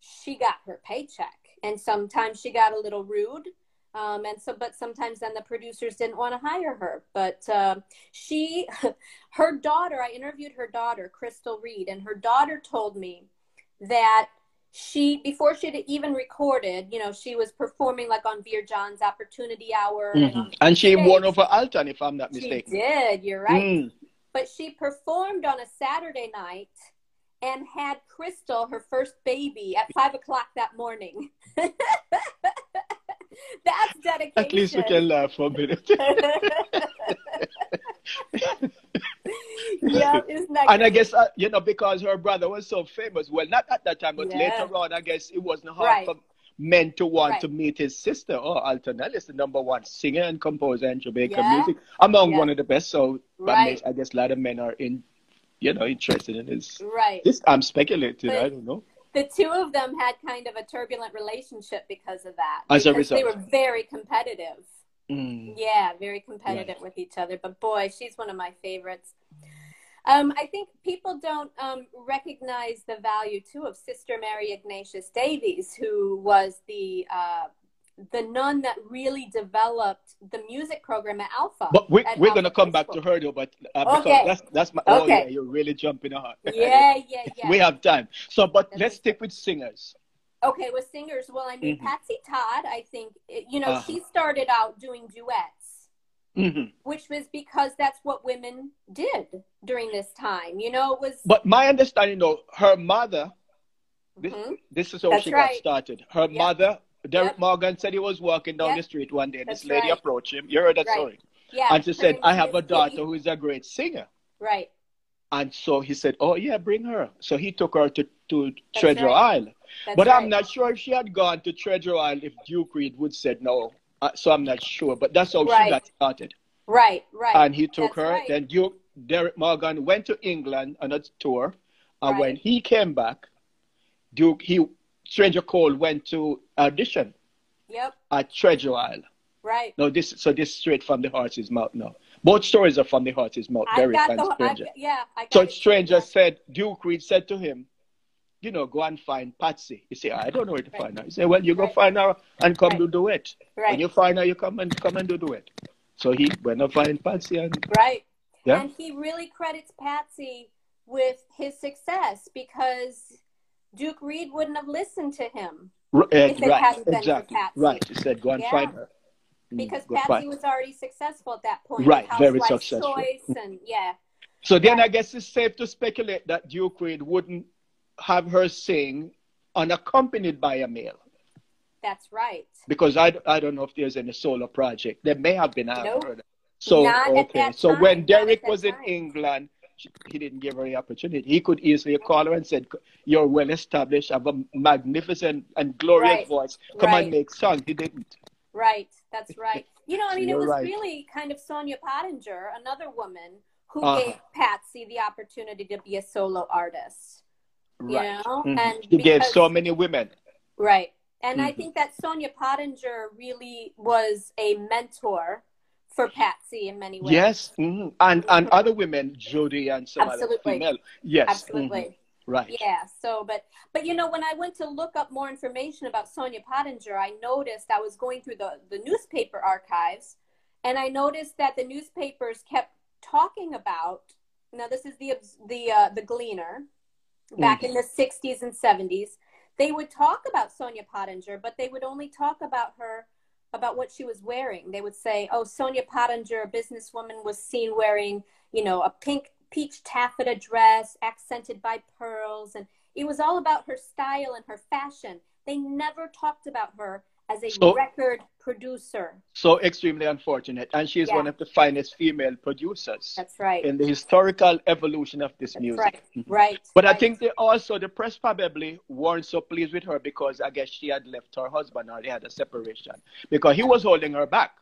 she got her paycheck. And sometimes she got a little rude. Um, and so, but sometimes then the producers didn't want to hire her. But uh, she, her daughter, I interviewed her daughter, Crystal Reed, and her daughter told me that she, before she had even recorded, you know, she was performing like on Vere Johns Opportunity Hour. and Mhm. on And she stage. won over Alton, if I'm not mistaken. She did, you're right. Mm. But she performed on a Saturday night and had Crystal, her first baby, at five o'clock that morning. That's dedication. At least we can laugh for a minute. yeah, isn't that And I guess, uh, you know, because her brother was so famous, well, not at that time, but Yeah. later on, I guess it wasn't hard Right. for men to want Right. to meet his sister. Oh, Alton Ellis, the number one singer and composer in Jamaican Yeah. music, among Yeah. one of the best. So Right. I guess a lot of men are in, you know, interested in his. Right. This I'm speculating. But- I don't know. The two of them had kind of a turbulent relationship because of that. As a because They were very competitive. Mm. Yeah, very competitive with each other. But boy, she's one of my favorites. Um, I think people don't um, recognize the value too of Sister Mary Ignatius Davies, who was the uh, the nun that really developed the music program at Alpha. But we, Alpha going to come back to her though. But uh, Okay. that's that's my. Oh Okay. yeah, you're really jumping hard. Yeah, yeah, yeah. we have time. So, but That's let's stick with singers. Okay, with singers, well, I mean, Mhm. Patsy Todd, I think, you know, Uh-huh. she started out doing duets, hmm which was because that's what women did during this time. You know, it was. But my understanding, though, her mother, this, Mhm. this is how That's she right. got started. Her Yep. mother, Derek Yep. Morgan, said he was walking down Yep. the street one day. and This lady right. approached him. You heard that Right. story. Yeah. and she said, I have a daughter who is a great singer. Right. And so he said, Oh, yeah, bring her. So he took her to, to That's Treasure right. Isle. That's but. I'm not sure if she had gone to Treasure Isle if Duke Reid would said no. Uh, so I'm not sure. But that's how she got started. Right, right. and he took That's her. Then Duke Derek Morgan went to England on a tour, and when he came back, Duke he Stranger Cole went to audition Yep. at Treasure Isle. Right. No, this so this straight from the horse's mouth. No, both stories are from the horse's mouth. I Derek and the. I, Stranger. yeah. I got So it. Stranger said Duke Reid said to him, you know, go and find Patsy. He said, I don't know where to Right. find her. He said, Well, you go Right. find her and come Right. do duet. When Right. you find her, you come and come and do duet. So he went and find Patsy and Right. Yeah. And he really credits Patsy with his success because Duke Reid wouldn't have listened to him R- eh, If it right, hadn't been for. Patsy. Right. He said, go and Yeah. find her. Mm, because go Patsy find- was already successful at that point. Right, very successful. And yeah. So then I guess it's safe to speculate that Duke Reid wouldn't have her sing unaccompanied by a male. That's right. Because I, I don't know if there's any solo project. There may have been. Nope. So, Not at okay. So time, when Derek was in. England, he didn't give her the opportunity. He could easily call her and said, you're well established, have a magnificent and glorious Right. voice. Come Right. and make songs. He didn't. Right. That's right. You know, I mean, it was right. really kind of Sonia Pottinger, another woman, who Uh-huh. gave Patsy the opportunity to be a solo artist. You Right. know, Mhm. and He gave so many women. Right. And I Mhm. think that Sonia Pottinger really was a mentor for Patsy in many ways. Yes, mhm. and and other women, Jody and some other Absolutely. female. Yes, Absolutely. mhm. right. Yeah. So, but but you know, when I went to look up more information about Sonia Pottinger, I noticed I was going through the the newspaper archives, and I noticed that the newspapers kept talking about. Now, this is the the uh, the Gleaner, back in the '60s and '70s. they would talk about Sonia Pottinger, but they would only talk about her about what she was wearing. They would say, "Oh, Sonia Pottinger, a businesswoman, was seen wearing, you know, a pink peach taffeta dress accented by pearls," and it was all about her style and her fashion. They never talked about her as a so, record producer. So extremely unfortunate. And she is yeah. one of the finest female producers. That's right. In the historical evolution of this That's music. Right, mm-hmm. right. But right. I think they also, the press probably weren't so pleased with her because I guess she had left her husband or they had a separation. Because he was holding her back.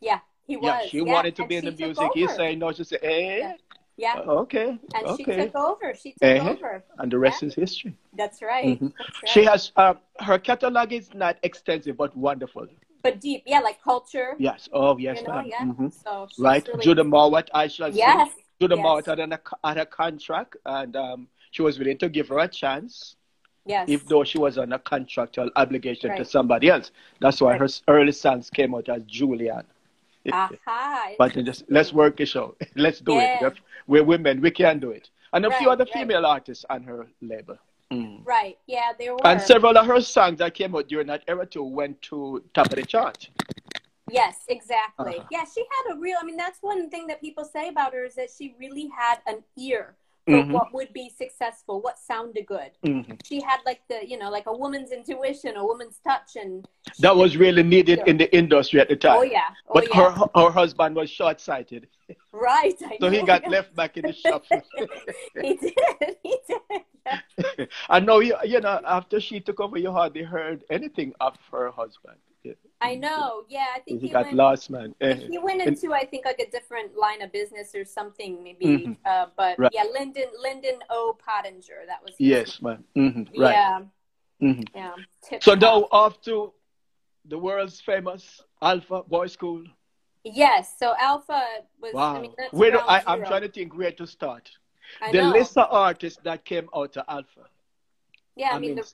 Yeah, he was. Yeah, she yeah. wanted to and be in the music. He's saying no. She said, hey, yeah. Yeah. Uh, okay. And okay. she took over. She took uh-huh. over. And the rest yeah. is history. That's right. Mm-hmm. That's right. She has uh, her catalog is not extensive but wonderful. But deep, yeah, like culture. Yes. Oh, yes. You know, yeah. Mm-hmm. So right. Really... Judy Mowatt, I shall yes. say. Judy yes. Mowatt had, an, had a contract, and um, she was willing to give her a chance. Yes. If though she was on a contractual obligation right. to somebody else, that's why right. her early songs came out as Julian. But just let's work the show. Let's do yeah. it. We're women. We can do it. And a right, few other right. female artists on her label. Mm. Right. Yeah, there were. And several of her songs that came out during that era too went to top of the chart. Yes, exactly. Uh-huh. Yeah, she had a real. I mean, that's one thing that people say about her is that she really had an ear for Mhm. what would be successful, what sounded good. Mhm. She had like the, you know, like a woman's intuition, a woman's touch, and That was really needed in the industry at the time. Oh yeah. Oh, But yeah. her her husband was short sighted, right. I so he got left back in the shop. he did. He did. Yeah. and now you, you know after she took over, you hardly heard anything of her husband. I know. Yeah, I think He he, got went. lost, man. Eh. He went into, I think, like a different line of business or something, maybe. Mhm. Uh, but Right. yeah, Lyndon Lyndon O. Pottinger. That was his Yes, man. hmm Right. Yeah. Mhm. Yeah. Tip So now off to the world's famous Alpha Boys School. Yes. So Alpha was. Wow. I mean, Where do, I, I'm trying to think where to start. I the know. list of artists that came out of Alpha. Yeah, I, I mean, mean, the,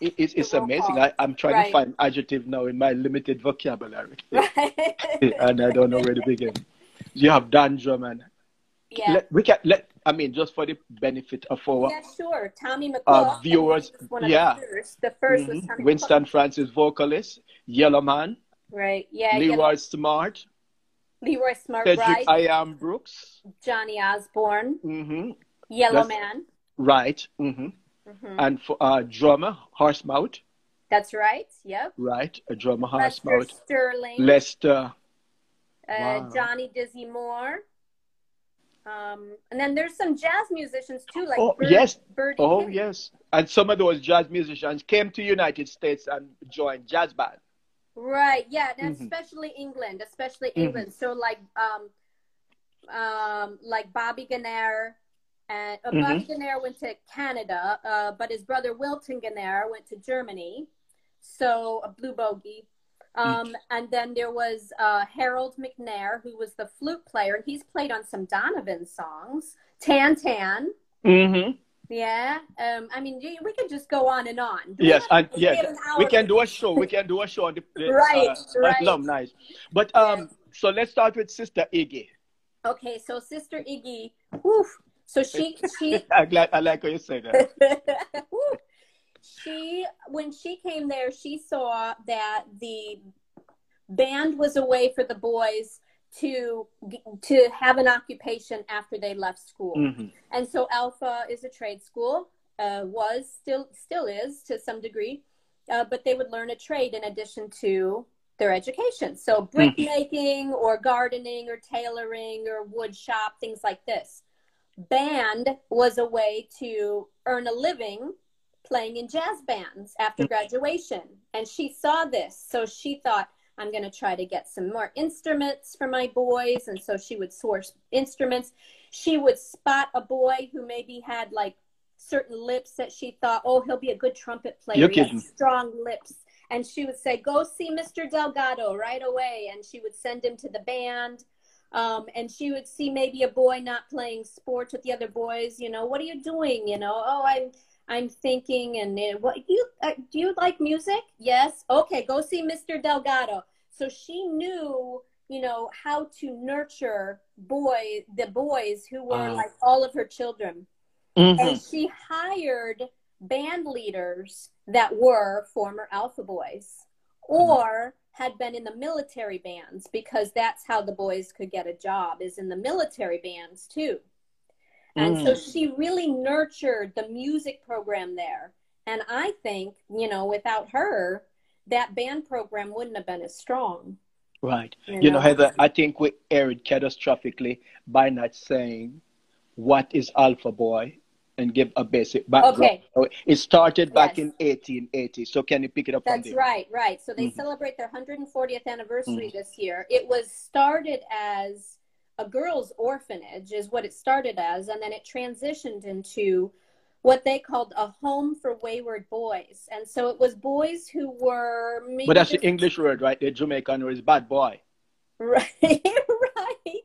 It, it's it's amazing. I, I'm trying Right. to find adjective now in my limited vocabulary. right. and I don't know where to begin. You have Don Drummond. yeah. Let, we can let I mean just for the benefit of our yeah, sure. Tommy uh, viewers, was one of yeah. The first, the 1st was Mhm. Tommy Winston Francis vocalist, Yellowman, Right. Yeah. Leroy yeah. Smart, Leroy Smart. Cedric. I Am Brooks. Johnny Osborne. hmm Yellow That's- Man. Right. hmm hmm And for uh, drummer, Horsemouth. That's right. Yep. Right. A drummer, Lester Horsemouth. Sterling. Lester. uh, Wow. Johnny Dizzy Moore. Um, and then there's some jazz musicians too, like Oh, Bird- yes. Birdie Oh, Hill. yes. And some of those jazz musicians came to United States and joined jazz band. Right, yeah, and Mhm. especially England, especially Mhm. England. So like, um, um, like Bobby Gaynair, and Bobby Mm-hmm. Went to Canada, uh, but his brother Wilton Gaynair went to Germany. So a blue bogey. Um, and then there was uh, Harold McNair, who was the flute player, and he's played on some Donovan songs. Tan Tan, Mm-hmm. yeah. Um, I mean, we could just go on and on. Do we Yes, we yes, have an hour we can do a show. We can do a show on the, the Right, uh, right. alumni. But um, so let's start with Sister Iggy. Okay, so Sister Iggy, woof. So she she I like I like how you say that. She when she came there, she saw that the band was a way for the boys to to have an occupation after they left school. Mhm. And so Alpha is a trade school, uh, was still still is to some degree, uh, but they would learn a trade in addition to their education. So brickmaking or gardening or tailoring or wood shop, things like this. Band was a way to earn a living playing in jazz bands after mm-hmm. graduation. And she saw this. So she thought, I'm going to try to get some more instruments for my boys. And so she would source instruments. She would spot a boy who maybe had like certain lips that she thought, oh, he'll be a good trumpet player. You're He has kidding. strong lips. And she would say, go see Mr. Delgado right away. And she would send him to the band. Um, and she would see maybe a boy not playing sports with the other boys. You know, what are you doing? You know, oh, I'm I'm thinking, and uh, what you uh, do you like music? Yes. Okay, go see Mr. Delgado. So she knew, you know, how to nurture boy the boys who were Uh-huh. like all of her children, Mhm. and she hired band leaders that were former Alpha Boys or had been in the military bands because that's how the boys could get a job is in the military bands too. And mm. so she really nurtured the music program there. And I think, you know, without her, that band program wouldn't have been as strong. Right. You, you know? know, Heather, I think we erred catastrophically by not saying what is Alpha Boy and give a basic background. Okay. It started back yes. in 1880. So can you pick it up That's right, right. So they mm-hmm. celebrate their 140th anniversary mm-hmm. this year. It was started as a girls' orphanage, is what it started as, and then it transitioned into what they called a home for wayward boys. And so it was boys who were. But that's just... the English word, right? The Jamaican word is bad boy. Right, right.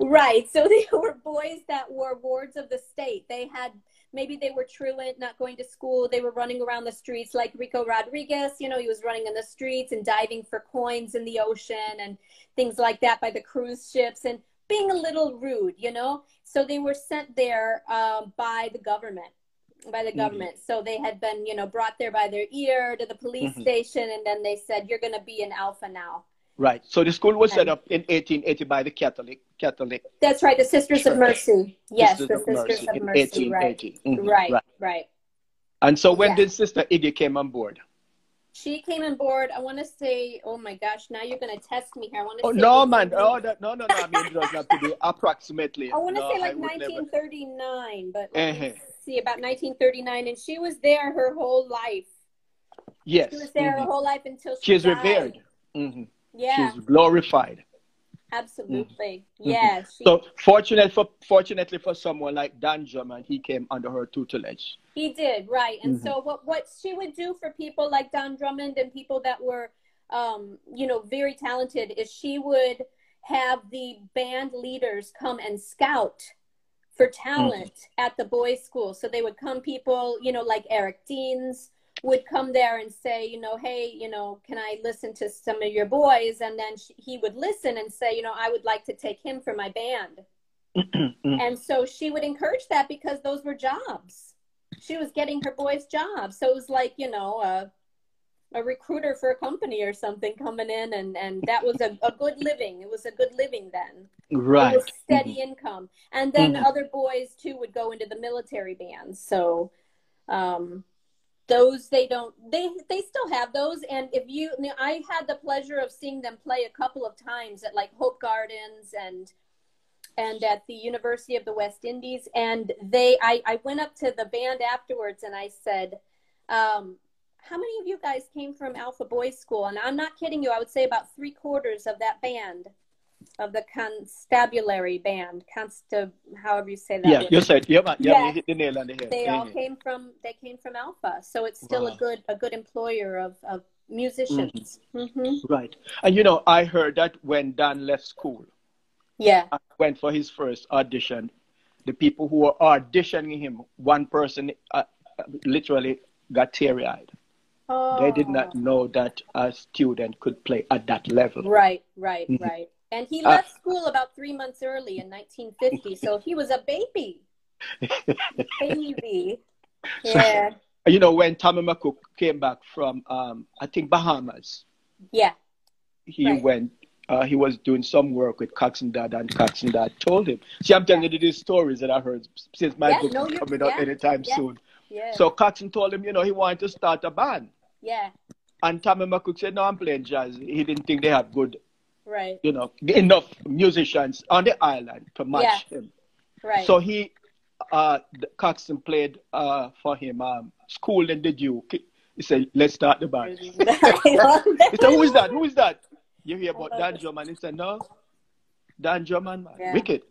Right. So they were boys that were wards of the state. They had maybe they were truant, not going to school. They were running around the streets like Rico Rodriguez. You know, he was running in the streets and diving for coins in the ocean and things like that by the cruise ships and being a little rude, you know. So they were sent there um, by the government by the mm-hmm. government. Mm-hmm. So they had been, you know, brought there by their ear to the police mm-hmm. station, and then they said, "You're going to be an alpha now." Right. So the school was set up in 1880 by the Catholic Catholic. That's right. The Sisters Church. of Mercy. Yes, Sisters the of Sisters Mercy of Mercy. In 1880. Right. Mm-hmm. right. Right. Right. And so when did Sister Iggy came on board? She came on board. I want to say, oh my gosh, now you're going to test me here. I want to. Oh no, man! Oh no, no, no! I mean, it does have to be approximately. I want to no, say like 1939, never... but uh-huh. see, about 1939, and she was there her whole life. Yes. She was there mm-hmm. her whole life until she. She's died. revered. Mm-hmm. Yeah. She's glorified. Absolutely. Mm-hmm. Yeah. She... So fortunate for fortunately for someone like Don Drummond, he came under her tutelage. He did, right. And mm-hmm. so what what she would do for people like Don Drummond and people that were um, you know, very talented is she would have the band leaders come and scout for talent mm-hmm. at the boys' school. So they would come people, you know, like Eric Deans, would come there and say, you know, hey, you know, can I listen to some of your boys? And then she, he would listen and say, you know, I would like to take him for my band. and so she would encourage that because those were jobs. She was getting her boys jobs. So it was like, you know, a, a recruiter for a company or something coming in and, and that was a, a good living. It was a good living then. Right. Steady mm-hmm. income. And then mm-hmm. other boys too would go into the military bands. So um those they don't they they still have those. And if you, you know, i had the pleasure of seeing them play a couple of times at like hope gardens and and at the university of the west indies. And they i i went up to the band afterwards and i said um, how many of you guys came from alpha boys school? And i'm not kidding you i would say about three quarters of that band of the constabulary band, constab, however you say that. Yeah, you said yeah, man. Yeah, yeah. you hit the nail on the head. They all came from they came from Alpha, so it's still wow. a good a good employer of of musicians. Mm-hmm. Mm-hmm. Right, and you know, I heard that when Don left school, yeah, went for his first audition. The people who were auditioning him, one person uh, literally got teary eyed. Oh. They did not oh. know that a student could play at that level. Right, right, mm-hmm. right. And he uh, left uh, school about three months early in 1950, so he was a baby. baby. Yeah. So, you know, when Tommy McCook came back from, um, I think, Bahamas. Yeah. He right. went, uh, he was doing some work with Coxsone Dodd, and Coxsone Dodd told him. See, I'm telling yeah. you these stories that I heard since my yeah, book no, is coming out yeah, anytime soon. Yeah. So Coxsone told him, you know, he wanted to start a band. Yeah. And Tommy McCook said, no, I'm playing jazz. He didn't think they had good right. You know enough musicians on the island to match yeah. him. Right. So he uh Coxsone played uh for him um Schooling the Duke. He said let's start the band. He said who is that? Who is that? You hear about Don Drummond. He said no. Don Drummond man. Yeah. wicked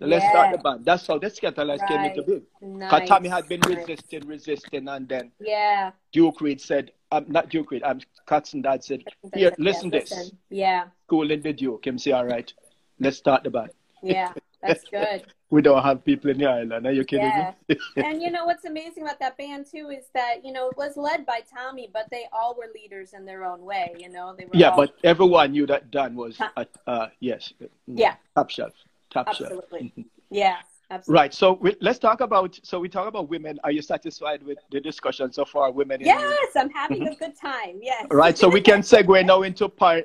so let's yeah. start the band. That's how the Skatalites right. came into being. Because Tommy had been resisting, resisting, and then yeah, Duke Reid said, "I'm not Duke Reid, um, Coxsone Dodd said, here, listen yeah, this. Listen. Yeah. cool in the Duke. Him say, all right, let's start the band. Yeah, that's good. we don't have people in the island. Are you kidding yeah. me? and you know what's amazing about that band too is that you know it was led by Tommy, but they all were leaders in their own way. You know, they were. Yeah, all... but everyone knew that Don was, uh, uh, yes, yeah, top shelf, top Absolutely. shelf. Mm-hmm. yeah. Absolutely. Right. So we, let's talk about. So we talk about women. Are you satisfied with the discussion so far, women? in- Yes, I'm having a good time. Yes. Right. So we can segue now into pi-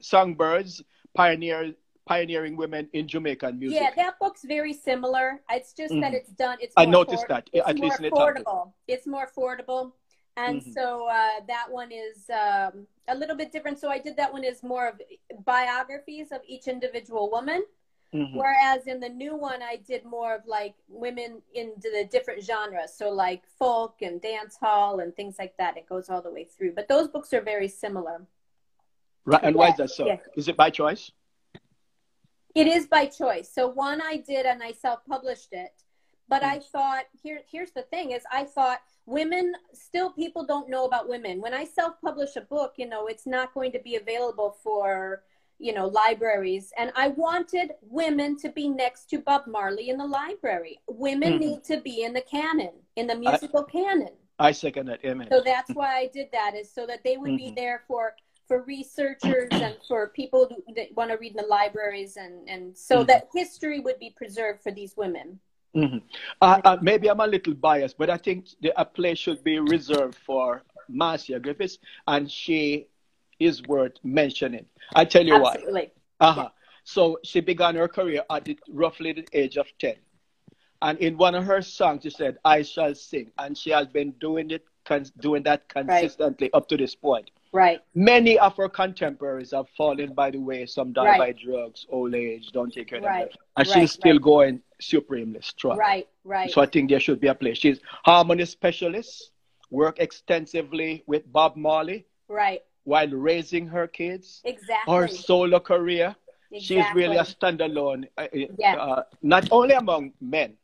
songbirds, pioneer, pioneering women in Jamaican music. Yeah, that book's very similar. It's just that Mhm. it's done. It's I more noticed afford- that, It's at more least affordable. It's more affordable, and Mhm. so uh, that one is um, a little bit different. So I did that one is more of biographies of each individual woman. Mhm. Whereas in the new one, I did more of like women into the different genres. So like folk and dance hall and things like that. It goes all the way through. But those books are very similar. Right. And why is that so? yeah. Is it by choice? It is by choice. So one I did and I self-published it. But I thought here here's the thing is I thought women still people don't know about women. When I self-publish a book, you know, it's not going to be available for you know libraries and i wanted women to be next to bob marley in the library women Mhm. need to be in the canon in the musical canon I second that. Amen. so that's why i did that is so that they would be Mhm. there for for researchers and for people who, that want to read in the libraries and and so Mhm. that history would be preserved for these women Mhm. Uh, uh, maybe I'm a little biased, but I think the, a place should be reserved for Marcia Griffiths, and she is worth mentioning. I tell you why. absolutely Uh-huh. So she began her career at the, roughly the age of 10. And in one of her songs, she said, I shall sing. And she has been doing it, con- doing that consistently up to this point. right Many of her contemporaries have fallen by the way. Some die Right. by drugs, old age, don't take care of Right. them. And Right, she's still right. going supremely strong. right right So I think there should be a place. She's harmony specialist, work extensively with Bob Marley right while raising her kids. exactly Her solo career, she's exactly. really a standalone, uh, Yeah. uh, not only among men,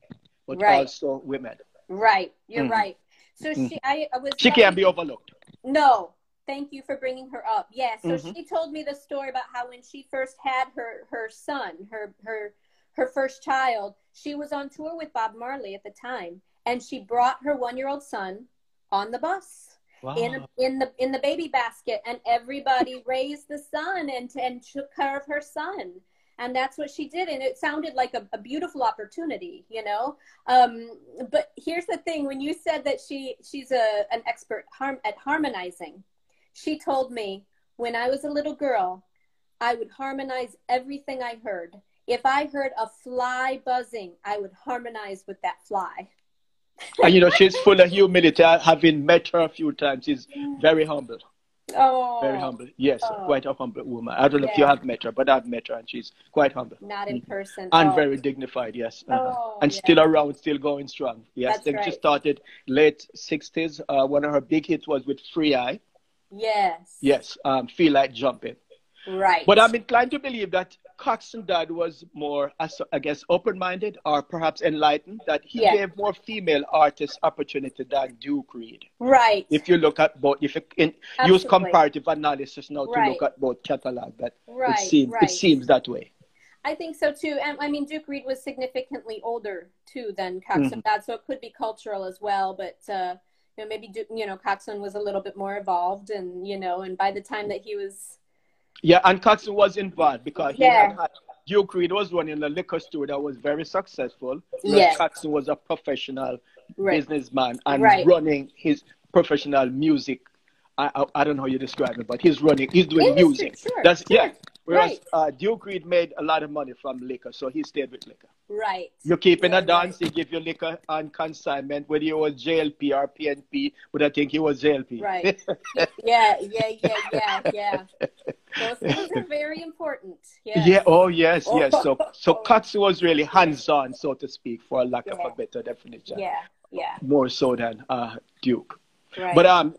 but Right. also women. right you're Mhm. right so she I, I was She can't be overlooked. No, thank you for bringing her up. Yeah, so Mhm. she told me the story about how when she first had her her son, her her her first child, she was on tour with Bob Marley at the time, and she brought her one year old son on the bus Wow. in in the in the baby basket, and everybody raised the son and and took care of her son. And that's what she did, and it sounded like a, a beautiful opportunity, you know. Um, but here's the thing: when you said that she she's a an expert harm, at harmonizing, she told me when I was a little girl, I would harmonize everything I heard. If I heard a fly buzzing, I would harmonize with that fly. And you know, she's full of humility. Having met her a few times, she's very humble. Oh, Very humble. Yes, Oh. quite a humble woman. I don't know if you have met her, but I've met her, and she's quite humble. Not in person. And Oh, very dignified, yes. Uh-huh. Oh, and yeah. still around, still going strong. Yes, That's I think she started late 60s. Uh, one of her big hits was with Free Eye. Yes. Yes, um, Feel Like Jumping. Right. But I'm inclined to believe that Coxsone Dodd was more, I guess, open minded or perhaps enlightened, that he Yeah. gave more female artists opportunity than Duke Reid. right. If you look at both, if you in, use comparative analysis now to look at both catalog, that right. it, seems, right. it seems that way. I think so too. And I mean, Duke Reid was significantly older too than Coxsone Mhm. Dodd, so it could be cultural as well. But uh, you know, maybe Duke, you know, Coxsone was a little bit more evolved, and you know, and by the time that he was, Yeah, and Coxsone was involved because he Yeah. had, had Duke Reid was running a liquor store that was very successful. Yeah. Coxsone was a professional right, businessman and Right. running his professional music. I, I, I don't know how you describe it, but he's running, he's doing Industry, music. sure, That's sure. yeah. Whereas Right. uh, Duke Reid made a lot of money from liquor, so he stayed with liquor. right, You keep in Yeah, a dance, he give you liquor on consignment, whether you was JLP or PNP, but I think he was JLP. Right. yeah, yeah, yeah, yeah, yeah. Those things are very important. Yes. Yeah. Oh yes. Yes. So so Oh. Coxsone was really hands-on, so to speak, for lack of a better definition. yeah, yeah. More so than uh, Duke. Right. But um,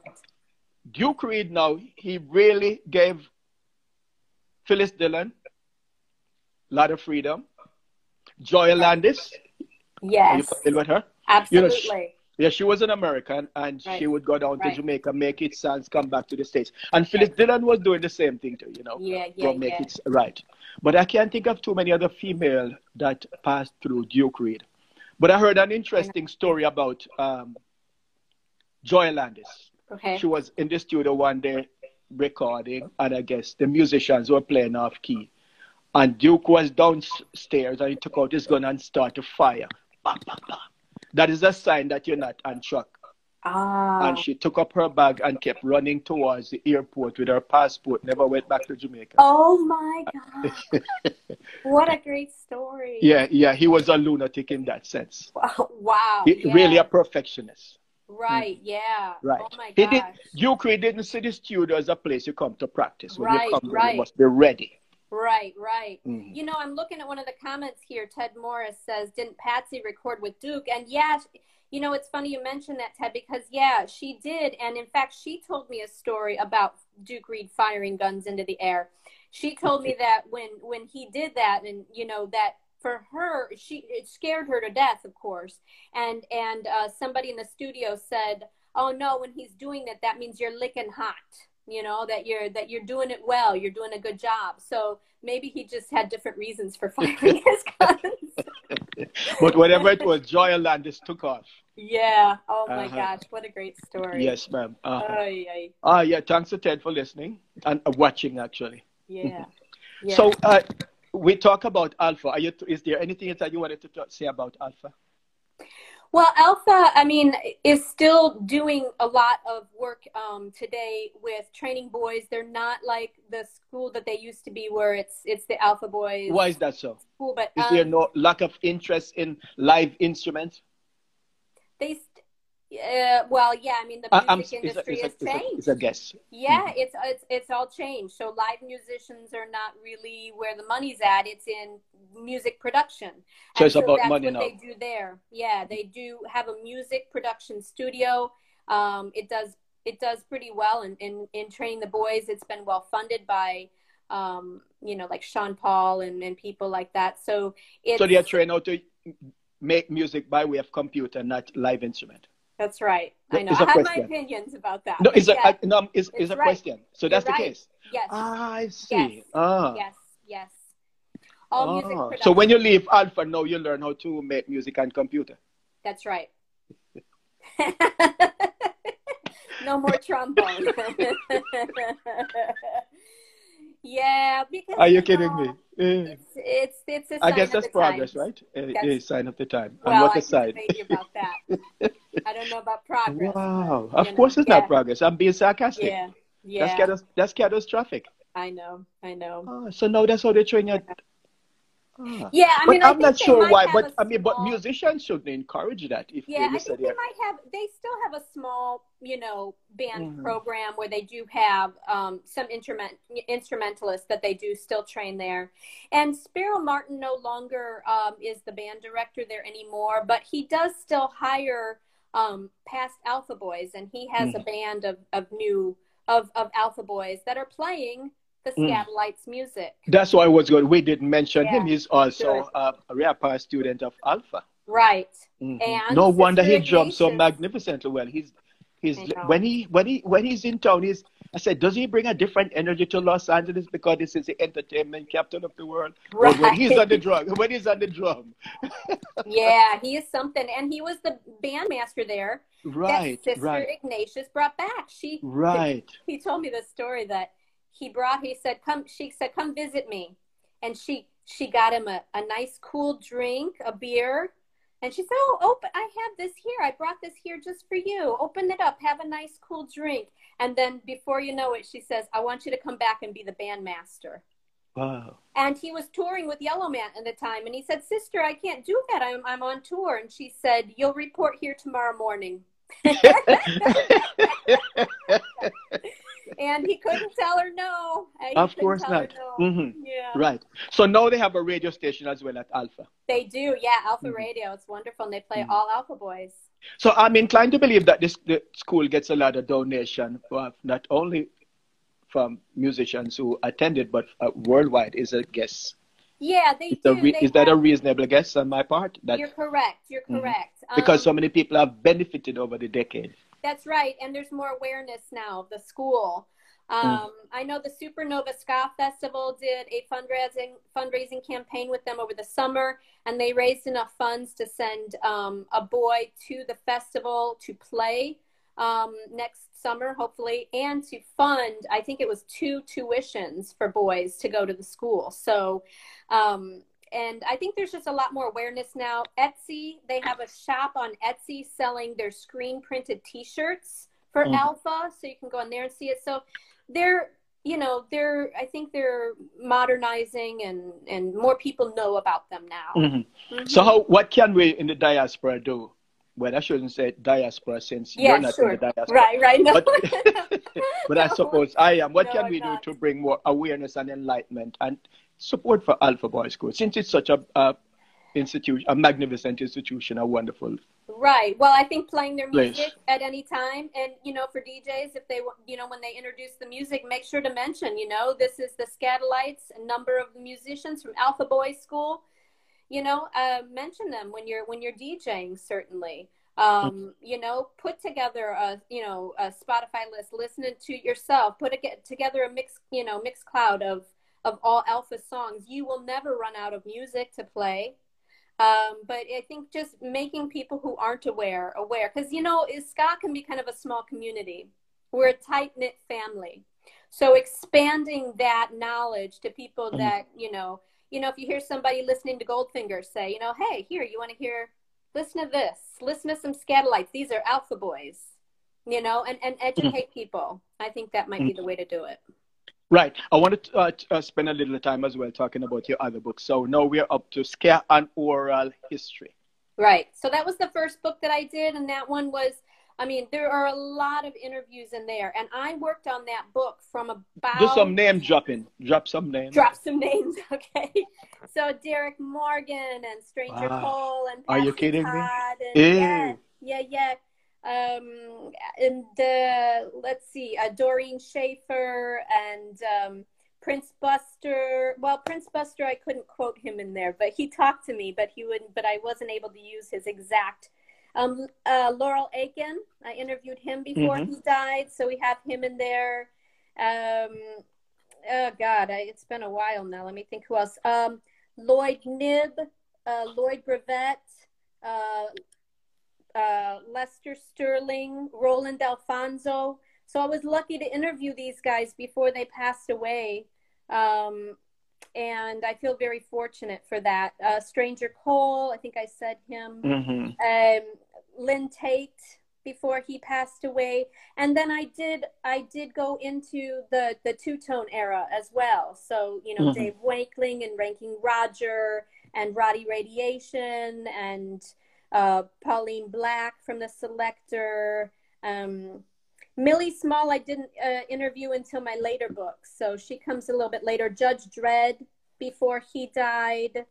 Duke Reid now he really gave Phyllis Dillon a lot of freedom. Joy Landis, are you yes, familiar with her? absolutely. Yeah, she was an American, and Right. she would go down to Right. Jamaica, make it sounds, come back to the states. And Phyllis Dillon was doing the same thing too, you know. Yeah, yeah, make yeah. it right. But I can't think of too many other female that passed through Duke Reid. But I heard an interesting story about um, Joy Landis. Okay. She was in the studio one day recording, and I guess the musicians were playing off key. And Duke was downstairs and he took out his gun and started to fire. That is a sign that you're not on track. Ah. And she took up her bag and kept running towards the airport with her passport, never went back to Jamaica. Oh my God. what a great story. Yeah, yeah, he was a lunatic in that sense. Wow. He, yeah. Really a perfectionist. Right, yeah. Right. Oh my He gosh. did, Duke Reid didn't see the studio as a place you come to practice. When Right, you come, right. you must be ready. Right, right. Mhm. You know, I'm looking at one of the comments here. Ted Morris says, "Didn't Patsy record with Duke?" And yeah, you know, it's funny you mentioned that, Ted, because yeah, she did. And in fact, she told me a story about Duke Reid firing guns into the air. She told me that when when he did that, and you know that for her, she it scared her to death, of course. And and uh, somebody in the studio said, "Oh no, when he's doing it, that means you're licking hot." you know that you're that you're doing it well you're doing a good job so maybe he just had different reasons for firing his guns But whatever it was, Joy Landis took off. yeah oh my Uh-huh. gosh what a great story Yes, ma'am. Uh-huh. Ay. Ah, yeah. Thanks to Ted for listening and uh, watching, actually. yeah yeah So uh, we talk about Alpha. Are you? Is there anything else that you wanted to talk, say about Alpha? well alpha i mean is still doing a lot of work um, today with training boys they're not like the school that they used to be where it's it's the alpha boys Why is that so? school but Is um, there no lack of interest in live instruments? they uh, well yeah i mean the I'm- music it's industry it's has it's a- changed It's a guess. Yeah, it's it's it's all changed. So live musicians are not really where the money's at. It's in music production. So And it's about that's money what now. they do there. Yeah, they do have a music production studio. Um, it does it does pretty well in, in in training the boys. It's been well funded by um, you know like Sean Paul and, and people like that. So it's So they are trained how to make music by way of computer, not live instrument. That's right. I know. I have my opinions about that. No, it's a, yeah, I- no, it's, it's It's a right. question. So that's You're the right. case. yes, Ah, I see. Yes. Ah. yes, yes. All music Ah. production. So when you leave Alpha, now you learn how to make music on computer. That's right. no more trombone. yeah, because Are you know, kidding me? Eh. It's it's it's a I sign guess that's progress, times. right? A, That's- a sign of the time. Well, and what I a can sign. debate you about that. I don't know about progress. Wow. but, Of course know, it's yeah, not progress. I'm being sarcastic. Yeah, yeah. That's that's catastrophic. I know, I know. Ah, so now that's how they train you. Ah. Yeah, I but mean, I I'm not sure why. But I mean, but musicians shouldn't encourage that. If Yeah, they I said think they might have. They still have a small, you know, band Mhm. program where they do have um, some instrument instrumentalists that they do still train there. And Sparrow Martin no longer um, is the band director there anymore, but he does still hire um, past Alpha Boys, and he has a band of, of new of of Alpha Boys that are playing the Mm. Music. That's why I was good. We didn't mention him. He's also uh, a rapper student of Alpha. Right. Mhm. And no wonder he drums so magnificently well. He's he's when he when he when he's in town. He's I said, does he bring a different energy to Los Angeles because this is the entertainment captain of the world? Or when he's on the drum, when he's on the drum, yeah, he is something. And he was the bandmaster there right, that Sister right, Ignatius brought back. She right. he told me the story that he brought he said, Come she said, Come visit me. And she she got him a, a nice cool drink, a beer. And she said, Oh, open I have this here. I brought this here just for you. Open it up, have a nice cool drink. And then before you know it, she says, I want you to come back and be the bandmaster. Wow. and he was touring with Yellowman at the time and he said sister i can't do that i'm, I'm on tour and she said you'll report here tomorrow morning and he couldn't tell her no Uh, he of course not. no. Mhm. yeah Right. So now they have a radio station as well at Alpha. they do yeah alpha Mhm. radio it's wonderful and they play Mhm. all alpha boys So I'm inclined to believe that this the school gets a lot of donation, uh, not only from musicians who attended, but uh, worldwide. Is a guess. yeah they Is, do re- they is that a reasonable guess on my part? That you're correct you're Mhm. correct because so Um, many people have benefited over the decade. That's right, and there's more awareness now of the school. Um, I know the Supernova Ska Festival did a fundraising fundraising campaign with them over the summer, and they raised enough funds to send um, a boy to the festival to play um, next summer, hopefully, and to fund, I think it was two tuitions for boys to go to the school. So, um, and I think there's just a lot more awareness now. Etsy, they have a shop on Etsy selling their screen printed T-shirts for mm. Alpha, so you can go on there and see it. So they're, you know, they're. I think they're modernizing, and and more people know about them now. Mm-hmm. Mm-hmm. So how? What can we in the diaspora do? Well, I shouldn't say diaspora since yeah, you're not sure. in the diaspora. Right, right. No. But, but no. I suppose I am. What no, can we do to bring more awareness and enlightenment and support for Alpha Boys School since it's such a, a institution, a magnificent institution, a wonderful. Right. Well, I think playing their music place. at any time, and you know, for DJs, if they, you know, when they introduce the music, make sure to mention, you know, this is the Skatalites, a number of musicians from Alpha Boys School. You know, uh, mention them when you're when you're DJing. Certainly. Um, you know, put together a you know a Spotify list, listen to yourself, put a, get together a mix, you know, Mixcloud of of all Alpha songs. You will never run out of music to play. Um, but I think just making people who aren't aware aware, because you know, ska can be kind of a small community. We're a tight knit family, so expanding that knowledge to people mm-hmm. that you know, you know, if you hear somebody listening to Goldfinger say, you know, hey, here, you want to hear, listen to this, listen to some Skatalites. These are Alpha Boys, you know, and and mm-hmm. educate mm-hmm. people. I think that might be mm-hmm. the way to do it. Right. I wanted to uh, uh, spend a little time as well talking about your other book. So now we're up to Ska and Oral History. Right. So that was the first book that I did, and that one was. I mean, there are a lot of interviews in there, and I worked on that book from about. Do some name dropping. Drop some names. Drop some names, okay. So Derrick Morgan and Stranger wow. Cole and Are you kidding Todd me? And, yeah, yeah, yeah um, and uh, let's see, uh, Doreen Shaffer and um, Prince Buster. Well, Prince Buster, I couldn't quote him in there, but he talked to me, but he wouldn't. But I wasn't able to use his exact. Um, uh, Laurel Aitken, I interviewed him before mm-hmm. he died, so we have him in there. Um, oh God, I, it's been a while now. Let me think who else. Um, Lloyd Knibb, uh, Lloyd Brevett, uh, uh, Lester Sterling, Roland Alphonso. So I was lucky to interview these guys before they passed away. Um, and I feel very fortunate for that. Uh, Stranger Cole, I think I said him. Mm-hmm. Um, Lynn Taitt before he passed away, and then I did I did go into the the two tone era as well. So you know mm-hmm. Dave Wakeling and Ranking Roger and Roddy Radiation and uh, Pauline Black from the Selecter. Um, Millie Small, I didn't uh, interview until my later books, so she comes a little bit later. Judge Dread, before he died,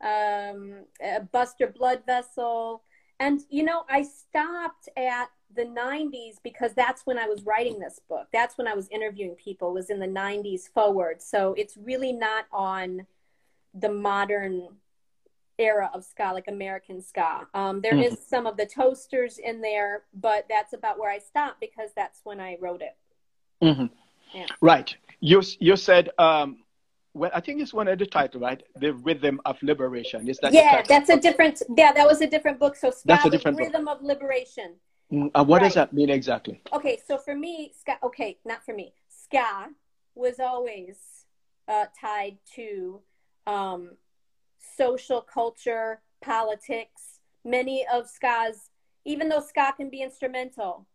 um, uh, Buster Bloodvessel, and you know, I stopped at the 90s because that's when I was writing this book. That's when I was interviewing people. Was in the 90s forward, so it's really not on the modern era of ska, like American ska. Um, there mm-hmm. is some of the toasters in there, but that's about where I stopped because that's when I wrote it. Mm-hmm. Yeah. Right. You you said um, well, I think it's one of the title, right? The Rhythm of Liberation. Is that? Yeah, that's a different. Yeah, that was a different book. So ska, that's a different Rhythm book. of Liberation. Mm, uh, what right. does that mean exactly? Okay, so for me, ska. Okay, not for me. Ska was always uh, tied to um, social culture, politics. Many of ska's, even though ska can be instrumental,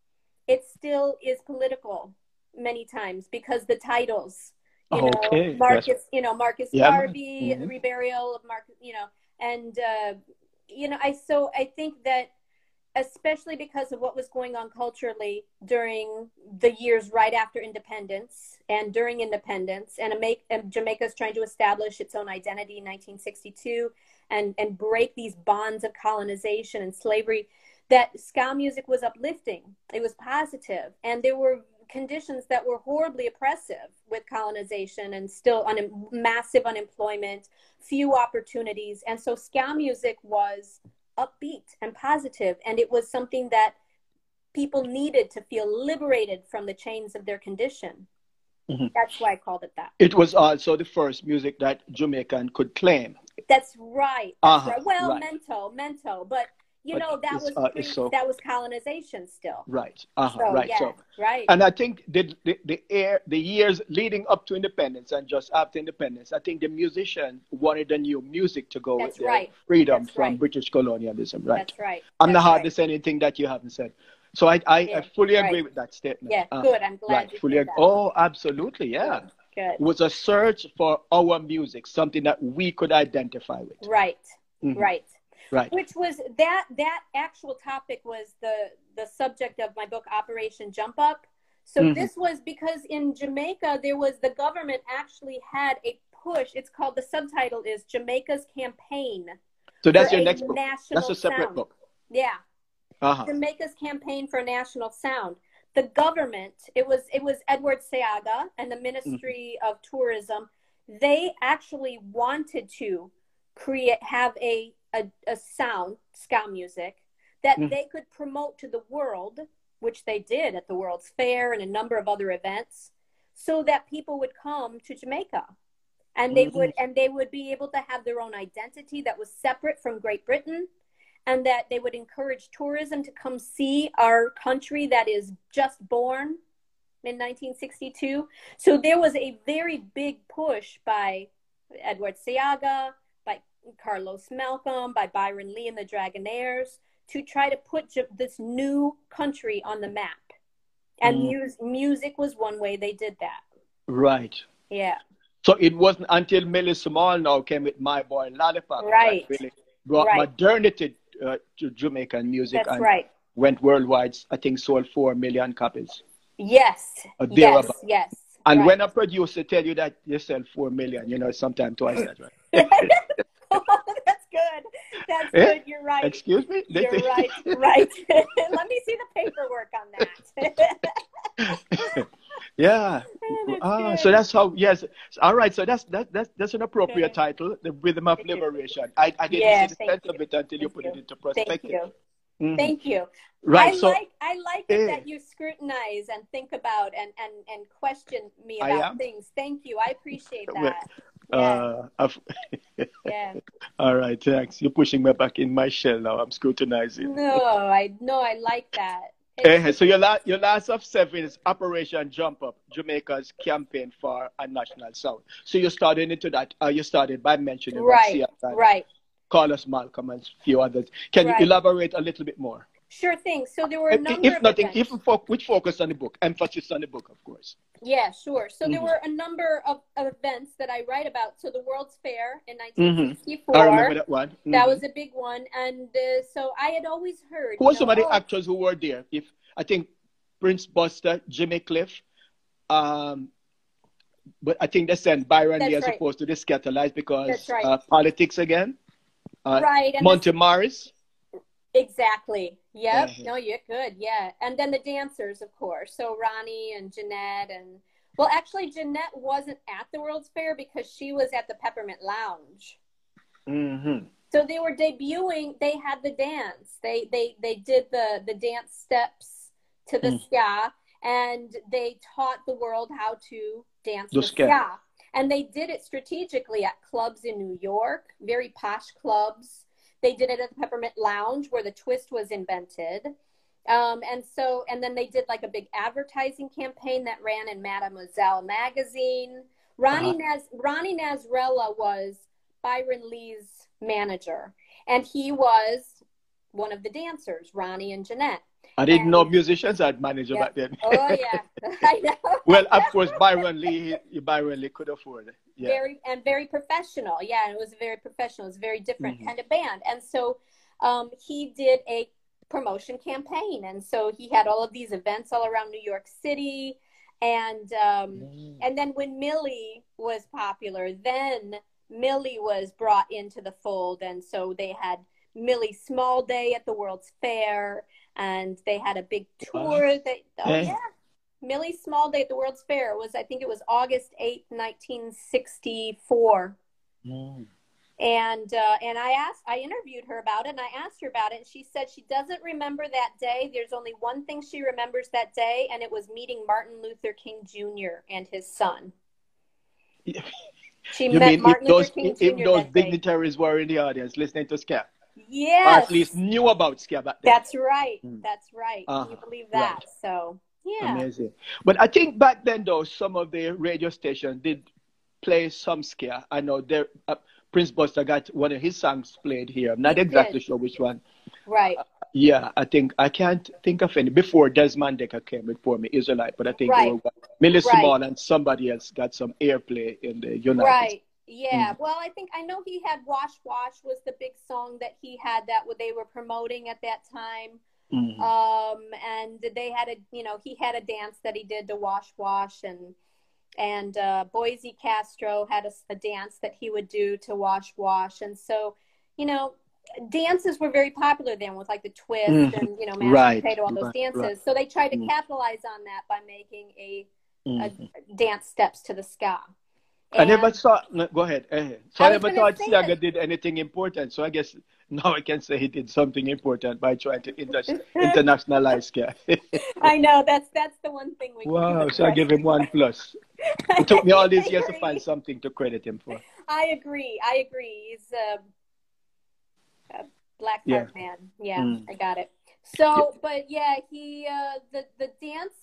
it still is political many times because the titles, you know, Marcus, That's... you know, Marcus yeah. Garvey, mm-hmm. reburial of Marcus, you know, and uh, you know, I so I think that especially because of what was going on culturally during the years right after independence and during independence. And, jamaica's trying to establish its own identity in 1962 and, and break these bonds of colonization and slavery that ska music was uplifting. It was positive. And there were conditions that were horribly oppressive with colonization and still un- massive unemployment few opportunities. And so ska music was upbeat and positive, and it was something that people needed to feel liberated from the chains of their condition. Mm-hmm. That's why I called it that. It was also the first music that Jamaican could claim. That's right. That's uh-huh. right. Well, right. mento, mento, but you know that was uh, pre- so, that was colonization still. Right. Uh-huh. So, right. Yeah, so right. And I think the the the, air, the years leading up to independence and just after independence, I think the musicians wanted a new music to go That's with right. freedom That's from right. British colonialism. Right. That's right. I'm That's not hard right. to say anything that you haven't said. So I I, Yeah, I fully agree right. with that statement. Yeah, Uh, good. I'm glad Right. you Fully. said ag- that. Oh, absolutely. Yeah. Good. It was a search for our music, something that we could identify with. Right. Mhm. Right. Right. Which was that that actual topic was the the subject of my book Operation Jump Up. So Mhm. this was because in Jamaica there was the government actually had a push. It's called the subtitle is Jamaica's campaign. So that's your next book. national That's a separate sound. book. Yeah. Uh-huh. Jamaica's campaign for a national sound. The government, it was it was Edward Seaga and the Ministry Mm-hmm. of Tourism. They actually wanted to create have a a, a sound ska music that Mhm. they could promote to the world, which they did at the World's Fair and a number of other events, so that people would come to Jamaica. And they would and they would be able to have their own identity that was separate from Great Britain and that they would encourage tourism to come see our country that is just born in 1962. So there was a very big push by Edward Seaga, by Carlos Malcolm, by Byron Lee and the Dragonaires to try to put J- this new country on the map. And Mm. mus- music was one way they did that. Right. Yeah. So it wasn't until Millie Small now came with My Boy Lollipop Right. really brought Right. modernity uh, to Jamaican music That's and right. went worldwide. I think sold four million copies. Yes. Yes. Yes. And right. when a producer tell you that you sell four million, you know, sometimes twice that, right? That's good. That's Eh? good. You're right. Excuse me? You're right. Right. Let me see the paperwork on that. yeah. That's Ah, good. so that's how. Yes. All right. So that's that, that's that's an appropriate Okay. title, "The Rhythm of you. Liberation." I, I didn't Yeah, see the sense you. of it until you Thank put you. it into perspective. Thank you. Mhm. Thank you. Right. I so like I like it Eh. that you scrutinize and think about and and and question me about things. Thank you. I appreciate that. Yeah. uh, Yeah. all right. Thanks. You're pushing me back in my shell now. I'm scrutinizing. No, I no, I like that. Eh, so your last your last of seven is Operation Jump Up, Jamaica's campaign for a national sound. So you started into that. Uh, you started by mentioning right. Right. Carlos Malcolm and a few others. Can Right. you elaborate a little bit more? Sure thing. So there were a number if of nothing, events. if fo- which focus on the book, emphasis on the book, of course. Yeah, sure. So there Mhm. were a number of, of events that I write about. So the World's Fair in Mhm. 1964. I remember that one. That Mhm. was a big one, and uh, so I had always heard. Who were some of the actors who were there? If I think Prince Buster, Jimmy Cliff, um, but I think they sent Byron That's Lee as right. opposed to the Skatalites because right. uh, politics again. Uh, right, and Monty Morris. Exactly. Yep. Mhm. No, you're good. Yeah, and then the dancers, of course. So Ronnie and Jeanette, and well, actually, Jeanette wasn't at the World's Fair because she was at the Peppermint Lounge. Mm-hmm. So they were debuting. They had the dance. They they they did the the dance steps to the Mm. ska, and they taught the world how to dance The the ska. ska. And they did it strategically at clubs in New York, very posh clubs. They did it at the Peppermint Lounge where the twist was invented. Um, and so, and then they did like a big advertising campaign that ran in Mademoiselle magazine. Ronnie Uh-huh. Naz, Ronnie Nasralla was Byron Lee's manager, and he was one of the dancers, Ronnie and Jeanette. I didn't And- know musicians had manager Yeah. back then. Oh yeah, I know. well, of course, Byron Lee, Byron Lee could afford it. Yeah. very and very professional. Yeah, it was very professional. It was a very different Mhm. kind of band. And so um, he did a promotion campaign, and so he had all of these events all around New York City. And um, and then when Millie was popular, then Millie was brought into the fold, and so they had Millie Small Day at the World's Fair, and they had a big tour. That oh Yeah. yeah, Millie Small Day at the World's Fair was I think it was August eighth, nineteen sixty four. Mm. And uh, and I asked, I interviewed her about it, and I asked her about it, and she said she doesn't remember that day. There's only one thing she remembers that day, and it was meeting Martin Luther King Jr. and his son. She You met mean Martin if those Luther King if those that day. dignitaries were in the audience listening to Scat? Yes. Or at least knew about ska back then. That's right. Mm. That's right. Can Uh-huh. you believe that? Right. So yeah. Amazing. But I think back then, though, some of the radio stations did play some ska. I know there, uh, Prince Buster got one of his songs played here. I'm not He exactly did. sure which one. Right. Yeah, I think I can't think of any before Desmond Dekker came before me, Israelite. But I think Right. Millie Right. Simone and somebody else got some airplay in the United Right. Yeah. Mm. Well, I think I know he had Wash Wash was the big song that he had that they were promoting at that time. Mhm. Um, and they had a, you know, he had a dance that he did to Wash Wash, and and uh, Boise Castro had a, a dance that he would do to Wash Wash, and so, you know, dances were very popular then with like the twist Mhm. and you know, mashed Right, potato, all those right, dances. right. So they tried to Mhm. capitalize on that by making a, a dance steps to the ska. I never saw. no, Go ahead. So I I, never thought Seaga that- did anything important. So I guess now I can say he did something important by trying to inter- internationalize ska. I know that's that's the one thing we. wow! So I give him one plus. It took me all these years to find something to credit him for. I agree. I agree. He's a, a black Yeah. man. Yeah, Mm. I got it. So, but yeah, he uh, the the dance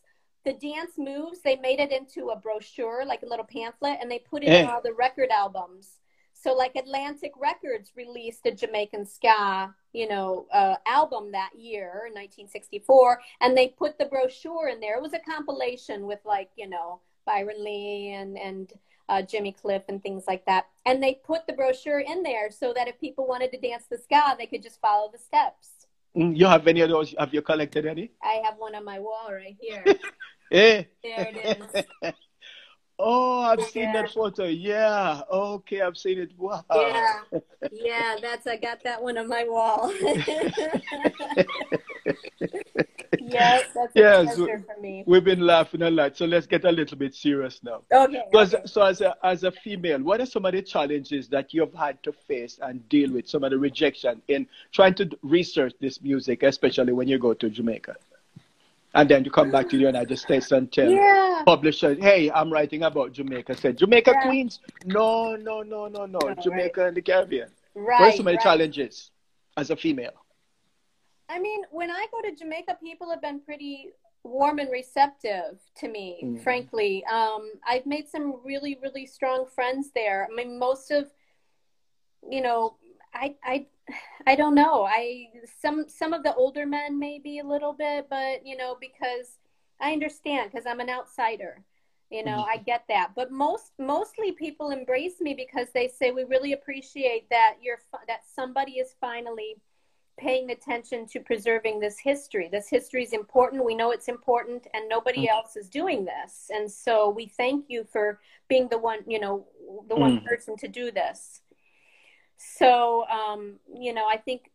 the dance moves they made it into a brochure like a little pamphlet and they put it in Eh. all the record albums. So like Atlantic Records released a Jamaican ska, you know, uh, album that year, 1964, and they put the brochure in there. It was a compilation with like, you know, Byron Lee and and uh, Jimmy Cliff and things like that. And they put the brochure in there so that if people wanted to dance the ska, they could just follow the steps. Mm, You have any of those? Have you collected any? I have one on my wall right here. Eh? There it is. oh, I've seen that photo. Yeah. Okay, I've seen it. Wow. Yeah, yeah, that's I got that one on my wall. yes, that's Yes, pleasure for me. We've been laughing a lot, so let's get a little bit serious now. Okay. Because, okay. so as a, as a female, what are some of the challenges that you've had to face and deal with, some of the rejection in trying to research this music, especially when you go to Jamaica? And then you come back to the United States and tell Yeah. publishers, hey, I'm writing about Jamaica. Said, Jamaica Yeah. Queens? No, no, no, no, no. Oh, Jamaica and the Caribbean. Right. what are some of the right. challenges as a female? I mean, when I go to Jamaica, people have been pretty warm and receptive to me, Mm. frankly. Um, I've made some really, really strong friends there. I mean, most of, you know, I, I, I don't know. I some some of the older men maybe a little bit, but you know, because I understand because I'm an outsider. You know, Mhm. I get that. But most mostly people embrace me because they say we really appreciate that you're that somebody is finally paying attention to preserving this history. This history is important. We know it's important, and nobody Mhm. else is doing this. And so we thank you for being the one, you know, the one Mhm. person to do this. So, um, you know, I think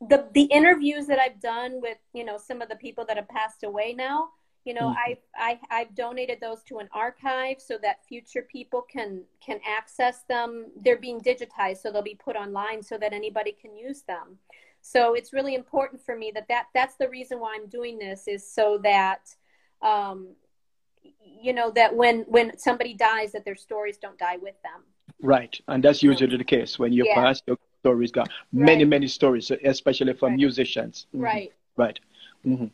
the the interviews that I've done with, you know, some of the people that have passed away now, you know, Mhm. I've I, I've donated those to an archive so that future people can can access them. They're being digitized, so they'll be put online so that anybody can use them. So it's really important for me that, that that's the reason why I'm doing this is so that um, you know that when when somebody dies that their stories don't die with them. Right. And that's usually the case. When you Yeah. pass, your stories. Many, Right. many stories, especially for Right. musicians. Mhm. Right. Right. hmm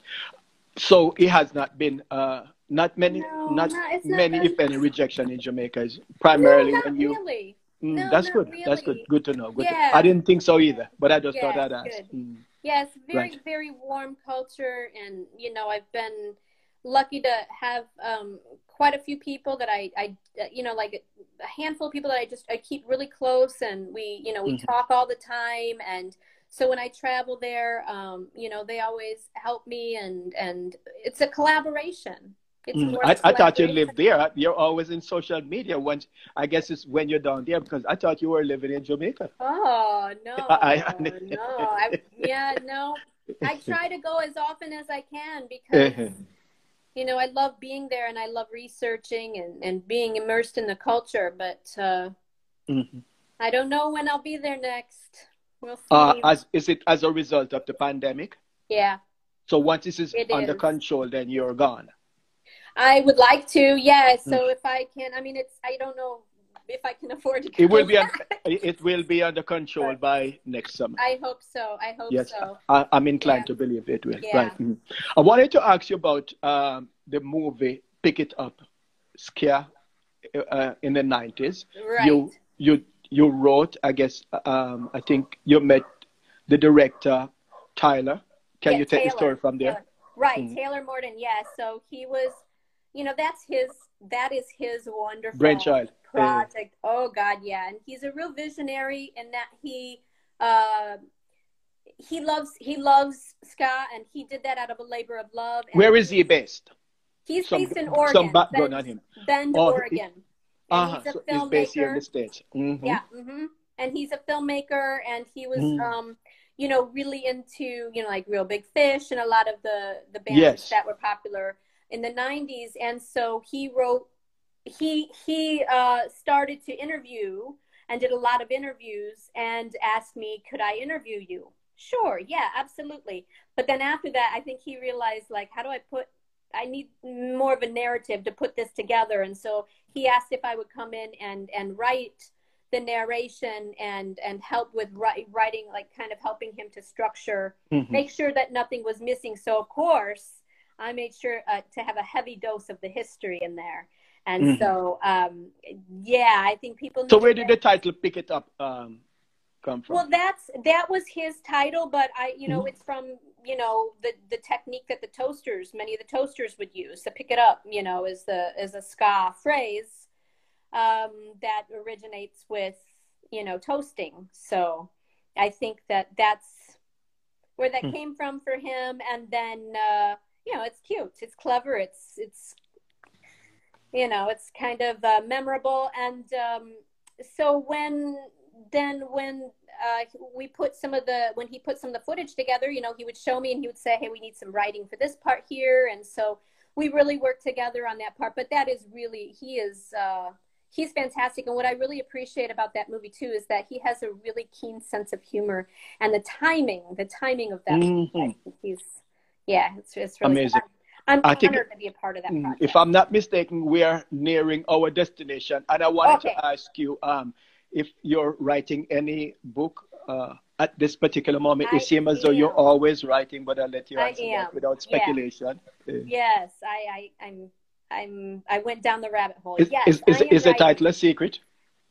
So it has not been uh, not many, No, not not- it's not many, if any, rejection in Jamaica. Is primarily no, when you. really. Mm, No, that's good. That's good. Good to know. Good to- Yeah. I didn't think so either, but I just Yeah, thought I'd ask. Mm. Yes, very Right. very warm culture, and you know I've been lucky to have um, quite a few people that I, I you know like a handful of people that I just I keep really close, and we you know we Mhm. talk all the time, and so when I travel there, um, you know they always help me, and and it's a collaboration. It's Mm, I, I thought you lived there. You're always in social media. Once I guess it's when you're down there because I thought you were living in Jamaica. Oh no, I- I- no, I, yeah, no. I try to go as often as I can because Uh-huh. you know I love being there and I love researching and and being immersed in the culture. But uh, Mhm. I don't know when I'll be there next. We'll see. Uh, as is it as a result of the pandemic? yeah, So once this is It under is. control, then you're gone. I would like to. Yeah. So Mm. if I can, I mean, it's I don't know if I can afford to. It will be un, it will be under control But- by next summer. I hope so. I hope Yes, so. I, I'm inclined Yeah. to believe it will. Yeah. Right. mhm. I wanted to ask you about um, the movie Pick It Up, Ska, uh, in the 90s. Right. You you you wrote, I guess, um, I think you met the director Tyler. Can Yeah, you take the story from there? Taylor. Right, Mhm. Taylor Morden. Yes. So he was, you know, that's his. That is his wonderful Brainchild. Yeah. project. Oh God, yeah, and he's a real visionary in that he. Uh, he loves he loves ska and he did that out of a labor of love. And Where is he based? He's Some- based in Oregon. some background Bend, on him. Bend, Oh, he- Oregon. And Uh-huh. he's a So he's based here in the States. Mhm. Yeah. hmm And he's a filmmaker, and he was, Mm. um, you know, really into, you know, like Reel Big Fish and a lot of the the bands Yes. that were popular in the '90s. And so he wrote, he he uh, started to interview and did a lot of interviews and asked me, could I interview you? Sure, yeah, absolutely. But then after that, I think he realized, like, how do I put I need more of a narrative to put this together. And so he asked if I would come in and, and write the narration and, and help with writing, like kind of helping him to structure, Mhm. make sure that nothing was missing. So of course I made sure uh, to have a heavy dose of the history in there. And Mhm. so, um, yeah, I think people. So where did the title Pick It Up um, come from? well, that's that was his title, but I, you know, Mhm. it's from you know the the technique that the toasters, many of the toasters would use to pick it up. You know, is the is a ska phrase um, that originates with you know toasting. So I think that that's where that Hmm. came from for him. And then uh, you know, it's cute, it's clever, it's it's you know, it's kind of uh, memorable. And um, so when then when uh, we put some of the when he put some of the footage together, you know, he would show me and he would say, "Hey, we need some writing for this part here," and so we really worked together on that part. But that is really he is uh, he's fantastic, and what I really appreciate about that movie too is that he has a really keen sense of humor and the timing, the timing of that. Mhm. Think he's yeah, it's it's really Amazing. I'm, I'm I think- honored to be a part of that Mm, project. If I'm not mistaken, we are nearing our destination, and I wanted Okay. to ask you um, if you're writing any book uh, at this particular moment. I it seems as though you're always writing, but I'll let you answer that without Yeah. speculation. Uh, Yes, I, I, I'm, I'm, I went down the rabbit hole. Is, yes, is, is, is the title a secret?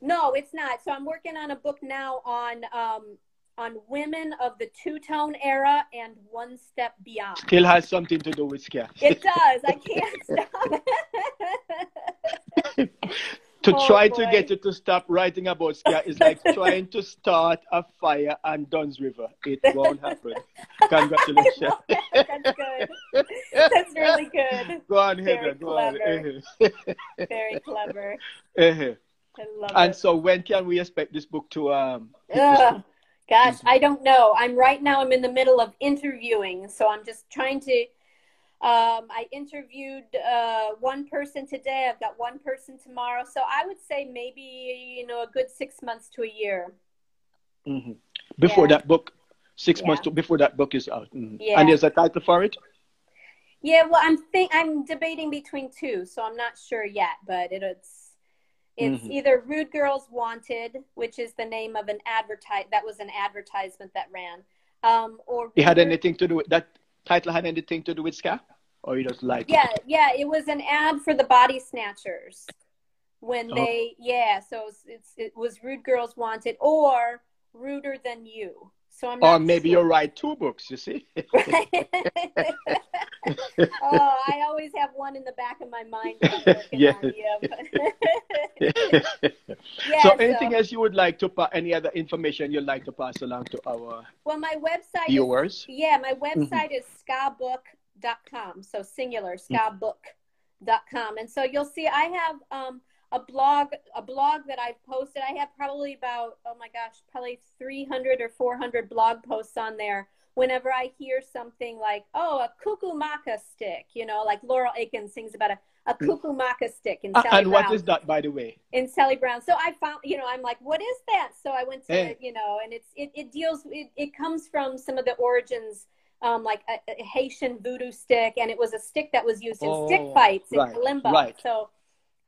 No, it's not. So I'm working on a book now on, um, on women of the two tone era and one step beyond. Still has something to do with ska. It does. I can't stop. to Oh, try to get you to stop writing about ska is like trying to start a fire on Dunn's River. It won't happen. Congratulations. That's good. That's really good. Go on, Very Heather. Go on. clever. Uh-huh. Very clever. Uh-huh. I love And it. so, when can we expect this book to um? Hit the Ugh, gosh. I don't know. I'm right now. I'm in the middle of interviewing, so I'm just trying to. Um, I interviewed uh, one person today. I've got one person tomorrow. So I would say maybe you know a good six months to a year. Mhm. Before Yeah. that book, six Yeah. months to, before that book is out. Mhm. Yeah. And there's a title for it. Yeah, well, I'm think I'm debating between two, so I'm not sure yet. But it, it's it's Mhm. either "Rude Girls Wanted," which is the name of an advertise that was an advertisement that ran, um, or It had anything to do with that title had anything to do with ska, or you just like Yeah, yeah, it was an ad for the Body Snatchers when Oh. they yeah. So it's, it's it was "Rude Girls Wanted" or "Ruder Than You." So I'm Or maybe sure. you write two books. You see. oh, I always have one in the back of my mind. that Yes. on, yeah. Yeah, so, so- anything else you would like to pa- any other information you'd like to pass along to our Well, my website is viewers? Yeah, my Mm-hmm. website is skabook.com. So singular, skabook.com. And so you'll see I have um, a blog, a blog that I've posted. I have probably about, oh my gosh, probably 300 or 400 blog posts on there. Whenever I hear something like, oh, a cuckoo maca stick, you know, like Laurel Aitken sings about a, a cuckoo maca stick in Ah, Sally and what Brown is that, by the way? in Sally Brown. So I found, you know, I'm like, what is that? So I went to, Hey. you know, and it's it, it deals it, it comes from some of the origins, um, like a, a Haitian voodoo stick, and it was a stick that was used in stick Oh, fights in right, Kalinda. right. So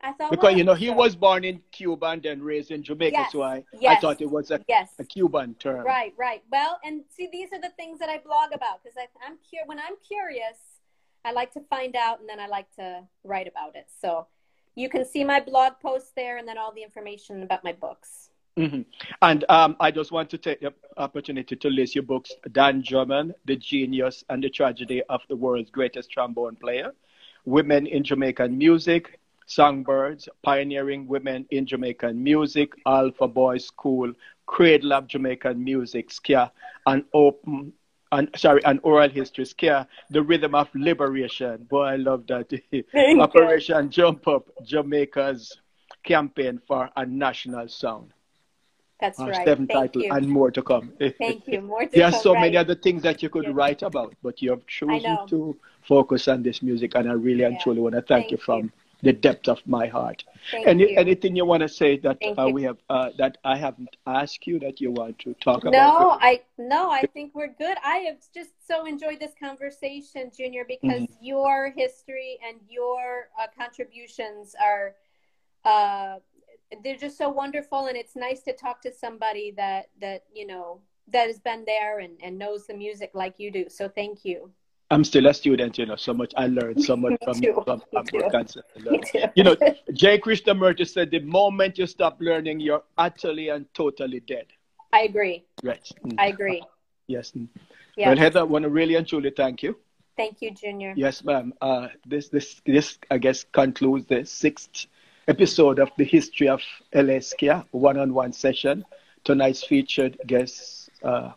I thought because you know he so. was born in Cuba and then raised in Jamaica, Yes, so I, I thought it was a, yes. a Cuban term. Right, right. Well, and see, these are the things that I blog about because I'm cur- when I'm curious, I like to find out and then I like to write about it. So you can see my blog post there and then all the information about my books. hmm And um, I just want to take the opportunity to list your books: Don Drummond, The Genius and the Tragedy of the World's Greatest Trombone Player, Women in Jamaican Music, Songbirds, Pioneering Women in Jamaican Music, Alpha Boys School, Cradle of Jamaican Music, Skia, and Open. And sorry, and oral history, Skia, the rhythm of liberation. Boy, I love that. you. Operation Jump Up, Jamaica's campaign for a national sound. That's Uh, right. seven Thank title you. and more to come. Thank you. More to there are come, so many other things that you could Yeah. write about, but you have chosen to focus on this music, and I really and truly want to thank, Thank you you. from the depth of my heart. Thank Any, you. anything you want to say that uh, we have uh, that I haven't asked you that you want to talk about? No, I no, I think we're good. I have just so enjoyed this conversation, Junior, because Mm-hmm. your history and your uh, contributions are uh, they're just so wonderful, and it's nice to talk to somebody that that you know that has been there and, and knows the music like you do. So thank you. I'm still a student, you know, so much I learned so much from you. From, Me from too. your concert. Me too. You know, J. Krishnamurti said, the moment you stop learning, you're utterly and totally dead. I agree. Right. Mm. I agree. Yes. Mm. Yeah. Well, Heather, I want to really and truly thank you. Thank you, Junior. Yes, ma'am. Uh, this, this, this, I guess, concludes the sixth episode of the history of LSKIA one-on-one session. Tonight's featured guest, uh,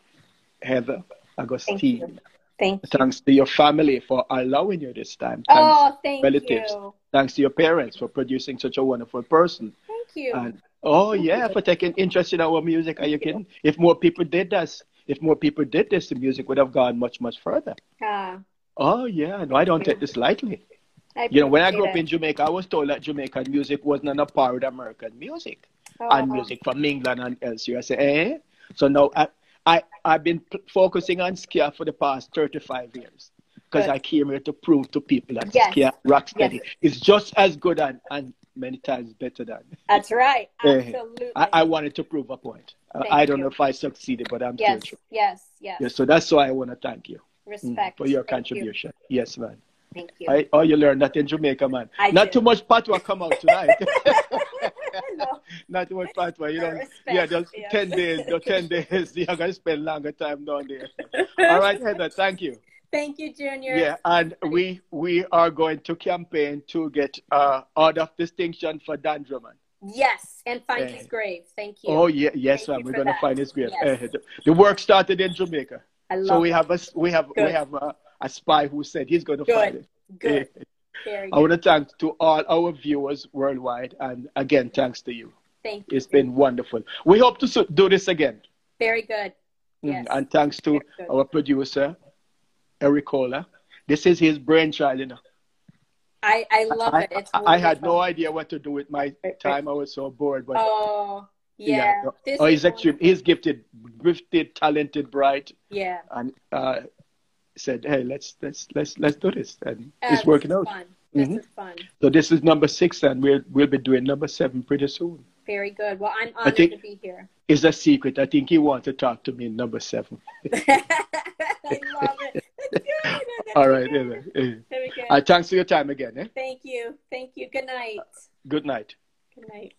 Heather Thank Augustyn. Thank you. Thanks to your family for allowing you this time. Thanks, Oh, thank relatives. you. thanks to your parents for producing such a wonderful person. Thank you. And oh yeah, for taking interest in our music. Are you kidding? If more people did this, if more people did this, the music would have gone much, much further. Ah, Oh yeah, no, I don't take this lightly. I You know, when I grew up it. in Jamaica, I was told that Jamaican music wasn't on a par with American music and Oh. music from England and elsewhere. I say, eh? So now I, I, I've been p- focusing on Skia for the past 35 years because I came here to prove to people that Yes. Skia Rocksteady Yes. is just as good and, and many times better than. That's right. Absolutely. I, I wanted to prove a point. Thank I don't you. know if I succeeded, but I'm yes, yes, yes. Yes, so that's why I want to thank you mm, Respect for your Thank you. contribution. Yes, man. Thank you. I, oh, you learned that in Jamaica, man. I Not did. too much patois come out tonight. No. Not too much patois. You know, yeah, just yes. 10 days, just 10 days. You're going to spend longer time down there. All right, Heather, thank you. Thank you, Junior. Yeah, and we we are going to campaign to get uh, Order of Distinction for Don Drummond. Yes, and find Eh. his grave. Thank you. Oh, yeah, yes, ma'am. We're going to find his grave. Yes. Eh, the, work started in Jamaica. I love So we it. have a we have we have a, a spy who said he's going to Good. find it. Good. I want to thank to all our viewers worldwide, and again, thanks to you. Thank you. It's been wonderful. We hope to do this again. very good. Mm, And thanks to our producer, Eric Ericola. This is his brainchild, you know. I, I love I, it. It's I, I had no idea what to do with my time. I was so bored, but Oh, yeah. This oh, he's extreme. wonderful. He's gifted, gifted, talented, bright, Yeah. and uh, said, "Hey, let's let's let's let's do this," and Uh, it's working out. Fun. This Mhm. is fun. So this is number six, and we'll we'll be doing number seven pretty soon. Very good. Well, I'm honored think- to be here. It's a secret. I think he wants to talk to me in number seven. I love it. That's good. That's All right, good. yeah. Very good. Uh, thanks for your time again. Eh? Thank you. Thank you. Good night. Good night. Good night.